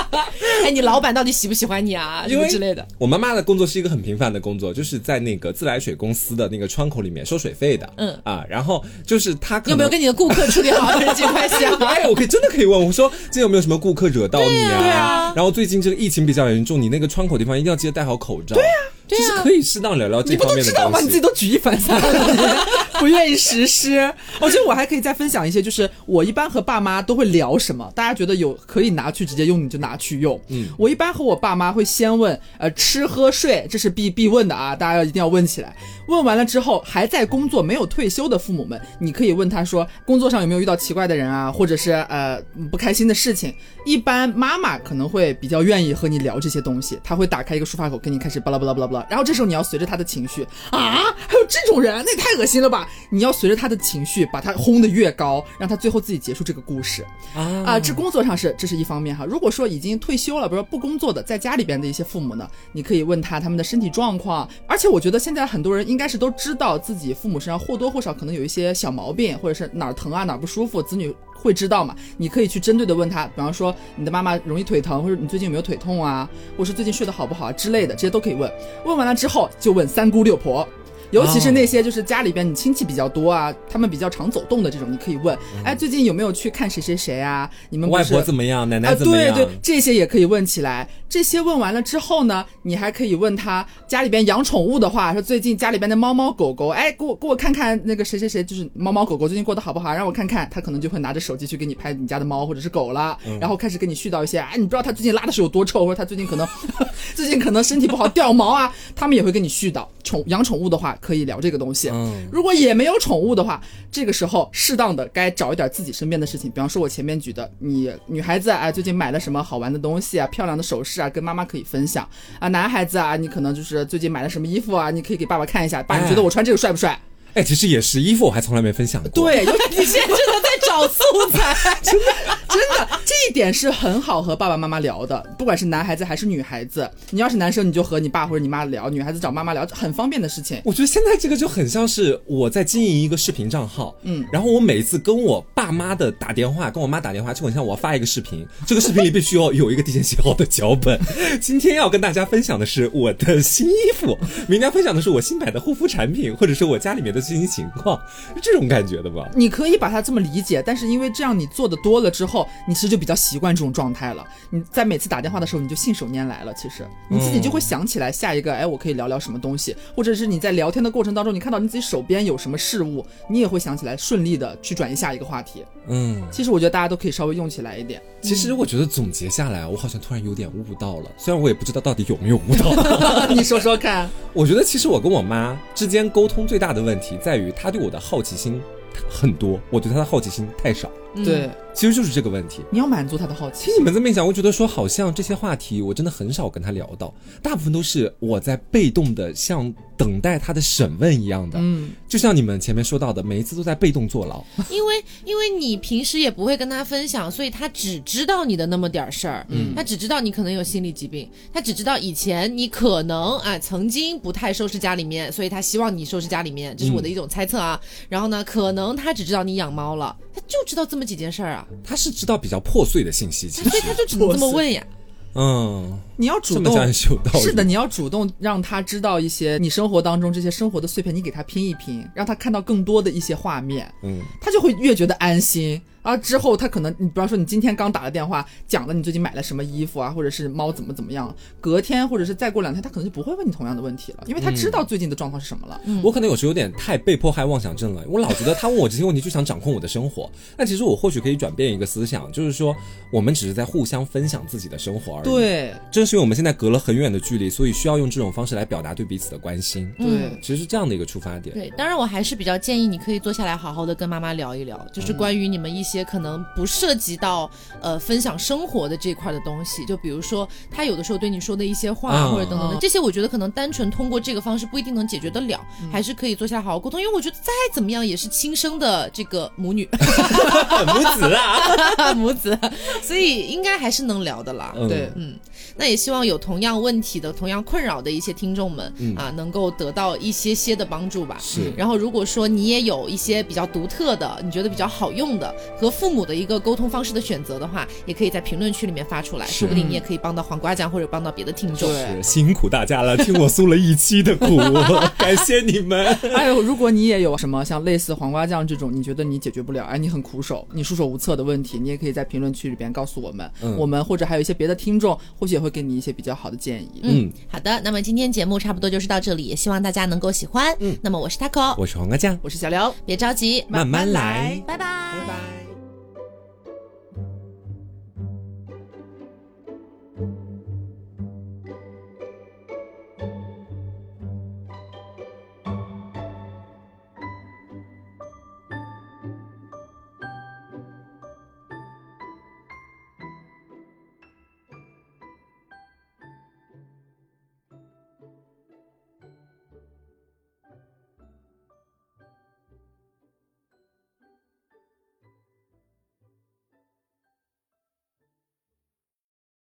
Speaker 1: 哎，你老板到底喜不喜欢你啊？什
Speaker 2: 因为
Speaker 1: 么之类的。
Speaker 2: 我妈妈的工作是一个很平凡的工作，就是在那个自来水公司的那个窗口里面收水费的。
Speaker 1: 嗯
Speaker 2: 啊，然后就是她
Speaker 1: 有没有跟你的顾客处理好人际关系啊？
Speaker 2: 哎，我可以真的可以问我说，今天有没有什么顾客惹到你啊？
Speaker 1: 对啊
Speaker 2: 然后最近这个疫情比较严重，你那个窗口地方一定要记得戴好口罩。对啊，
Speaker 1: 对啊
Speaker 2: 就是可以适当聊聊这方面的
Speaker 3: 都知道吗？
Speaker 2: 东西。
Speaker 3: 你自己都举一反三了，你 不愿意实施。我觉得我还可以再分享一些，就是我一般和爸妈都会聊什么，大家觉得有可以拿去直接用，你就拿去用。
Speaker 2: 嗯
Speaker 3: 我一般和我爸妈会先问，呃，吃喝睡，这是必必问的啊，大家要一定要问起来。问完了之后，还在工作没有退休的父母们，你可以问他说，工作上有没有遇到奇怪的人啊，或者是呃不开心的事情。一般妈妈可能会比较愿意和你聊这些东西，他会打开一个抒发口，跟你开始巴拉巴拉巴拉巴拉。然后这时候你要随着他的情绪啊，还有这种人，那也太恶心了吧！你要随着他的情绪，把他轰得越高，让他最后自己结束这个故事
Speaker 2: 啊
Speaker 3: 啊！这工作上是这是一方面哈。如果说已经退休了，比如说不工作的，在家里边的一些父母呢，你可以问他他们的身体状况。而且我觉得现在很多人应该是都知道自己父母身上或多或少可能有一些小毛病，或者是哪儿疼啊哪儿不舒服，子女会知道嘛？你可以去针对的问他，比方说你的妈妈容易腿疼，或者你最近有没有腿痛啊，或是最近睡得好不好啊之类的，这些都可以问。问完了之后，就问三姑六婆。尤其是那些就是家里边你亲戚比较多啊，他们比较常走动的这种，你可以问，哎，最近有没有去看谁谁谁啊？你们
Speaker 2: 外婆怎么样？奶奶怎么
Speaker 3: 样？对对，这些也可以问起来。这些问完了之后呢，你还可以问他家里边养宠物的话，说最近家里边的猫猫狗狗，哎，给我给我看看那个谁谁谁，就是猫猫狗狗最近过得好不好？让我看看，他可能就会拿着手机去给你拍你家的猫或者是狗了，然后开始跟你絮叨一些，哎，你不知道他最近拉的是有多臭，或者他最近可能 最近可能身体不好掉毛啊，他们也会跟你絮叨。宠养宠物的话，可以聊这个东西。嗯，如果也没有宠物的话，这个时候适当的该找一点自己身边的事情，比方说我前面举的，你女孩子啊，最近买了什么好玩的东西啊，漂亮的首饰啊，跟妈妈可以分享啊。男孩子啊，你可能就是最近买了什么衣服啊，你可以给爸爸看一下，爸，你觉得我穿这个帅不帅？
Speaker 2: 哎，其实也是衣服，我还从来没分享过。
Speaker 3: 对，
Speaker 1: 你现在真的在找素材，
Speaker 3: 真的真的，这一点是很好和爸爸妈妈聊的。不管是男孩子还是女孩子，你要是男生，你就和你爸或者你妈聊；女孩子找妈妈聊，很方便的事情。
Speaker 2: 我觉得现在这个就很像是我在经营一个视频账号，嗯，然后我每一次跟我爸妈的打电话，跟我妈打电话，就很像我要发一个视频，这个视频里必须要有一个提前写好的脚本。今天要跟大家分享的是我的新衣服，明天分享的是我新买的护肤产品，或者是我家里面的。最新情况是这种感觉的吧？
Speaker 3: 你可以把它这么理解，但是因为这样你做的多了之后，你其实就比较习惯这种状态了。你在每次打电话的时候，你就信手拈来了。其实你自己就会想起来下一个，哎，我可以聊聊什么东西，或者是你在聊天的过程当中，你看到你自己手边有什么事物，你也会想起来，顺利的去转移下一个话题。嗯，其实我觉得大家都可以稍微用起来一点。
Speaker 2: 其实我觉得总结下来，我好像突然有点悟到了，虽然我也不知道到底有没有悟到。
Speaker 3: 你说说看。
Speaker 2: 我觉得其实我跟我妈之间沟通最大的问题。在于她对我的好奇心很多，我对她的好奇心太少。
Speaker 3: 对。
Speaker 2: 其实就是这个问题，
Speaker 3: 你要满足他的好奇。
Speaker 2: 听你们这么一讲，我觉得说好像这些话题我真的很少跟他聊到，大部分都是我在被动的像等待他的审问一样的。嗯，就像你们前面说到的，每一次都在被动坐牢。
Speaker 1: 因为因为你平时也不会跟他分享，所以他只知道你的那么点儿事儿。嗯，他只知道你可能有心理疾病，他只知道以前你可能啊曾经不太收拾家里面，所以他希望你收拾家里面，这是我的一种猜测啊。然后呢，可能他只知道你养猫了，他就知道这么几件事儿啊。
Speaker 2: 他是知道比较破碎的信息，所
Speaker 1: 以他就只能这么问呀。
Speaker 2: 嗯，
Speaker 3: 你要主动是的，你要主动让他知道一些你生活当中这些生活的碎片，你给他拼一拼，让他看到更多的一些画面，嗯，他就会越觉得安心。啊，之后他可能，你比方说你今天刚打了电话，讲了你最近买了什么衣服啊，或者是猫怎么怎么样，隔天或者是再过两天，他可能就不会问你同样的问题了，因为他知道最近的状况是什么了。
Speaker 2: 嗯我可能有时候有点太被迫害妄想症了，我老觉得他问我这些问题就想掌控我的生活。那其实我或许可以转变一个思想，就是说我们只是在互相分享自己的生活而已。
Speaker 3: 对，
Speaker 2: 正是因为我们现在隔了很远的距离，所以需要用这种方式来表达对彼此的关心。
Speaker 3: 对，
Speaker 2: 其实是这样的一个出发点。
Speaker 1: 对，当然我还是比较建议你可以坐下来好好的跟妈妈聊一聊，就是关于你们一些可能不。涉及到呃分享生活的这块的东西，就比如说他有的时候对你说的一些话，或者等等的这些，我觉得可能单纯通过这个方式不一定能解决得了，还是可以坐下来好好沟通。因为我觉得再怎么样也是亲生的这个母女
Speaker 2: 母子啊
Speaker 1: 母子，所以应该还是能聊的啦。
Speaker 3: 对，
Speaker 1: 嗯。那也希望有同样问题的、同样困扰的一些听众们啊，能够得到一些些的帮助吧。
Speaker 2: 是。
Speaker 1: 然后，如果说你也有一些比较独特的、你觉得比较好用的和父母的一个沟通方式的选择的话，也可以在评论区里面发出来，说不定你也可以帮到黄瓜酱或者帮到别的听众。
Speaker 2: 是 辛苦大家了，听我诉了一期的苦，感谢你们。
Speaker 3: 还有，如果你也有什么像类似黄瓜酱这种，你觉得你解决不了，哎，你很苦手，你束手无策的问题，你也可以在评论区里边告诉我们。嗯。我们或者还有一些别的听众，或许也会给你一些比较。好的建议，
Speaker 1: 嗯，好的，那么今天节目差不多就是到这里，也希望大家能够喜欢，嗯，那么我是 taco，
Speaker 2: 我是黄瓜酱，
Speaker 3: 我是小刘，
Speaker 1: 别着急，
Speaker 2: 慢慢来，
Speaker 1: 拜拜，
Speaker 3: 拜拜。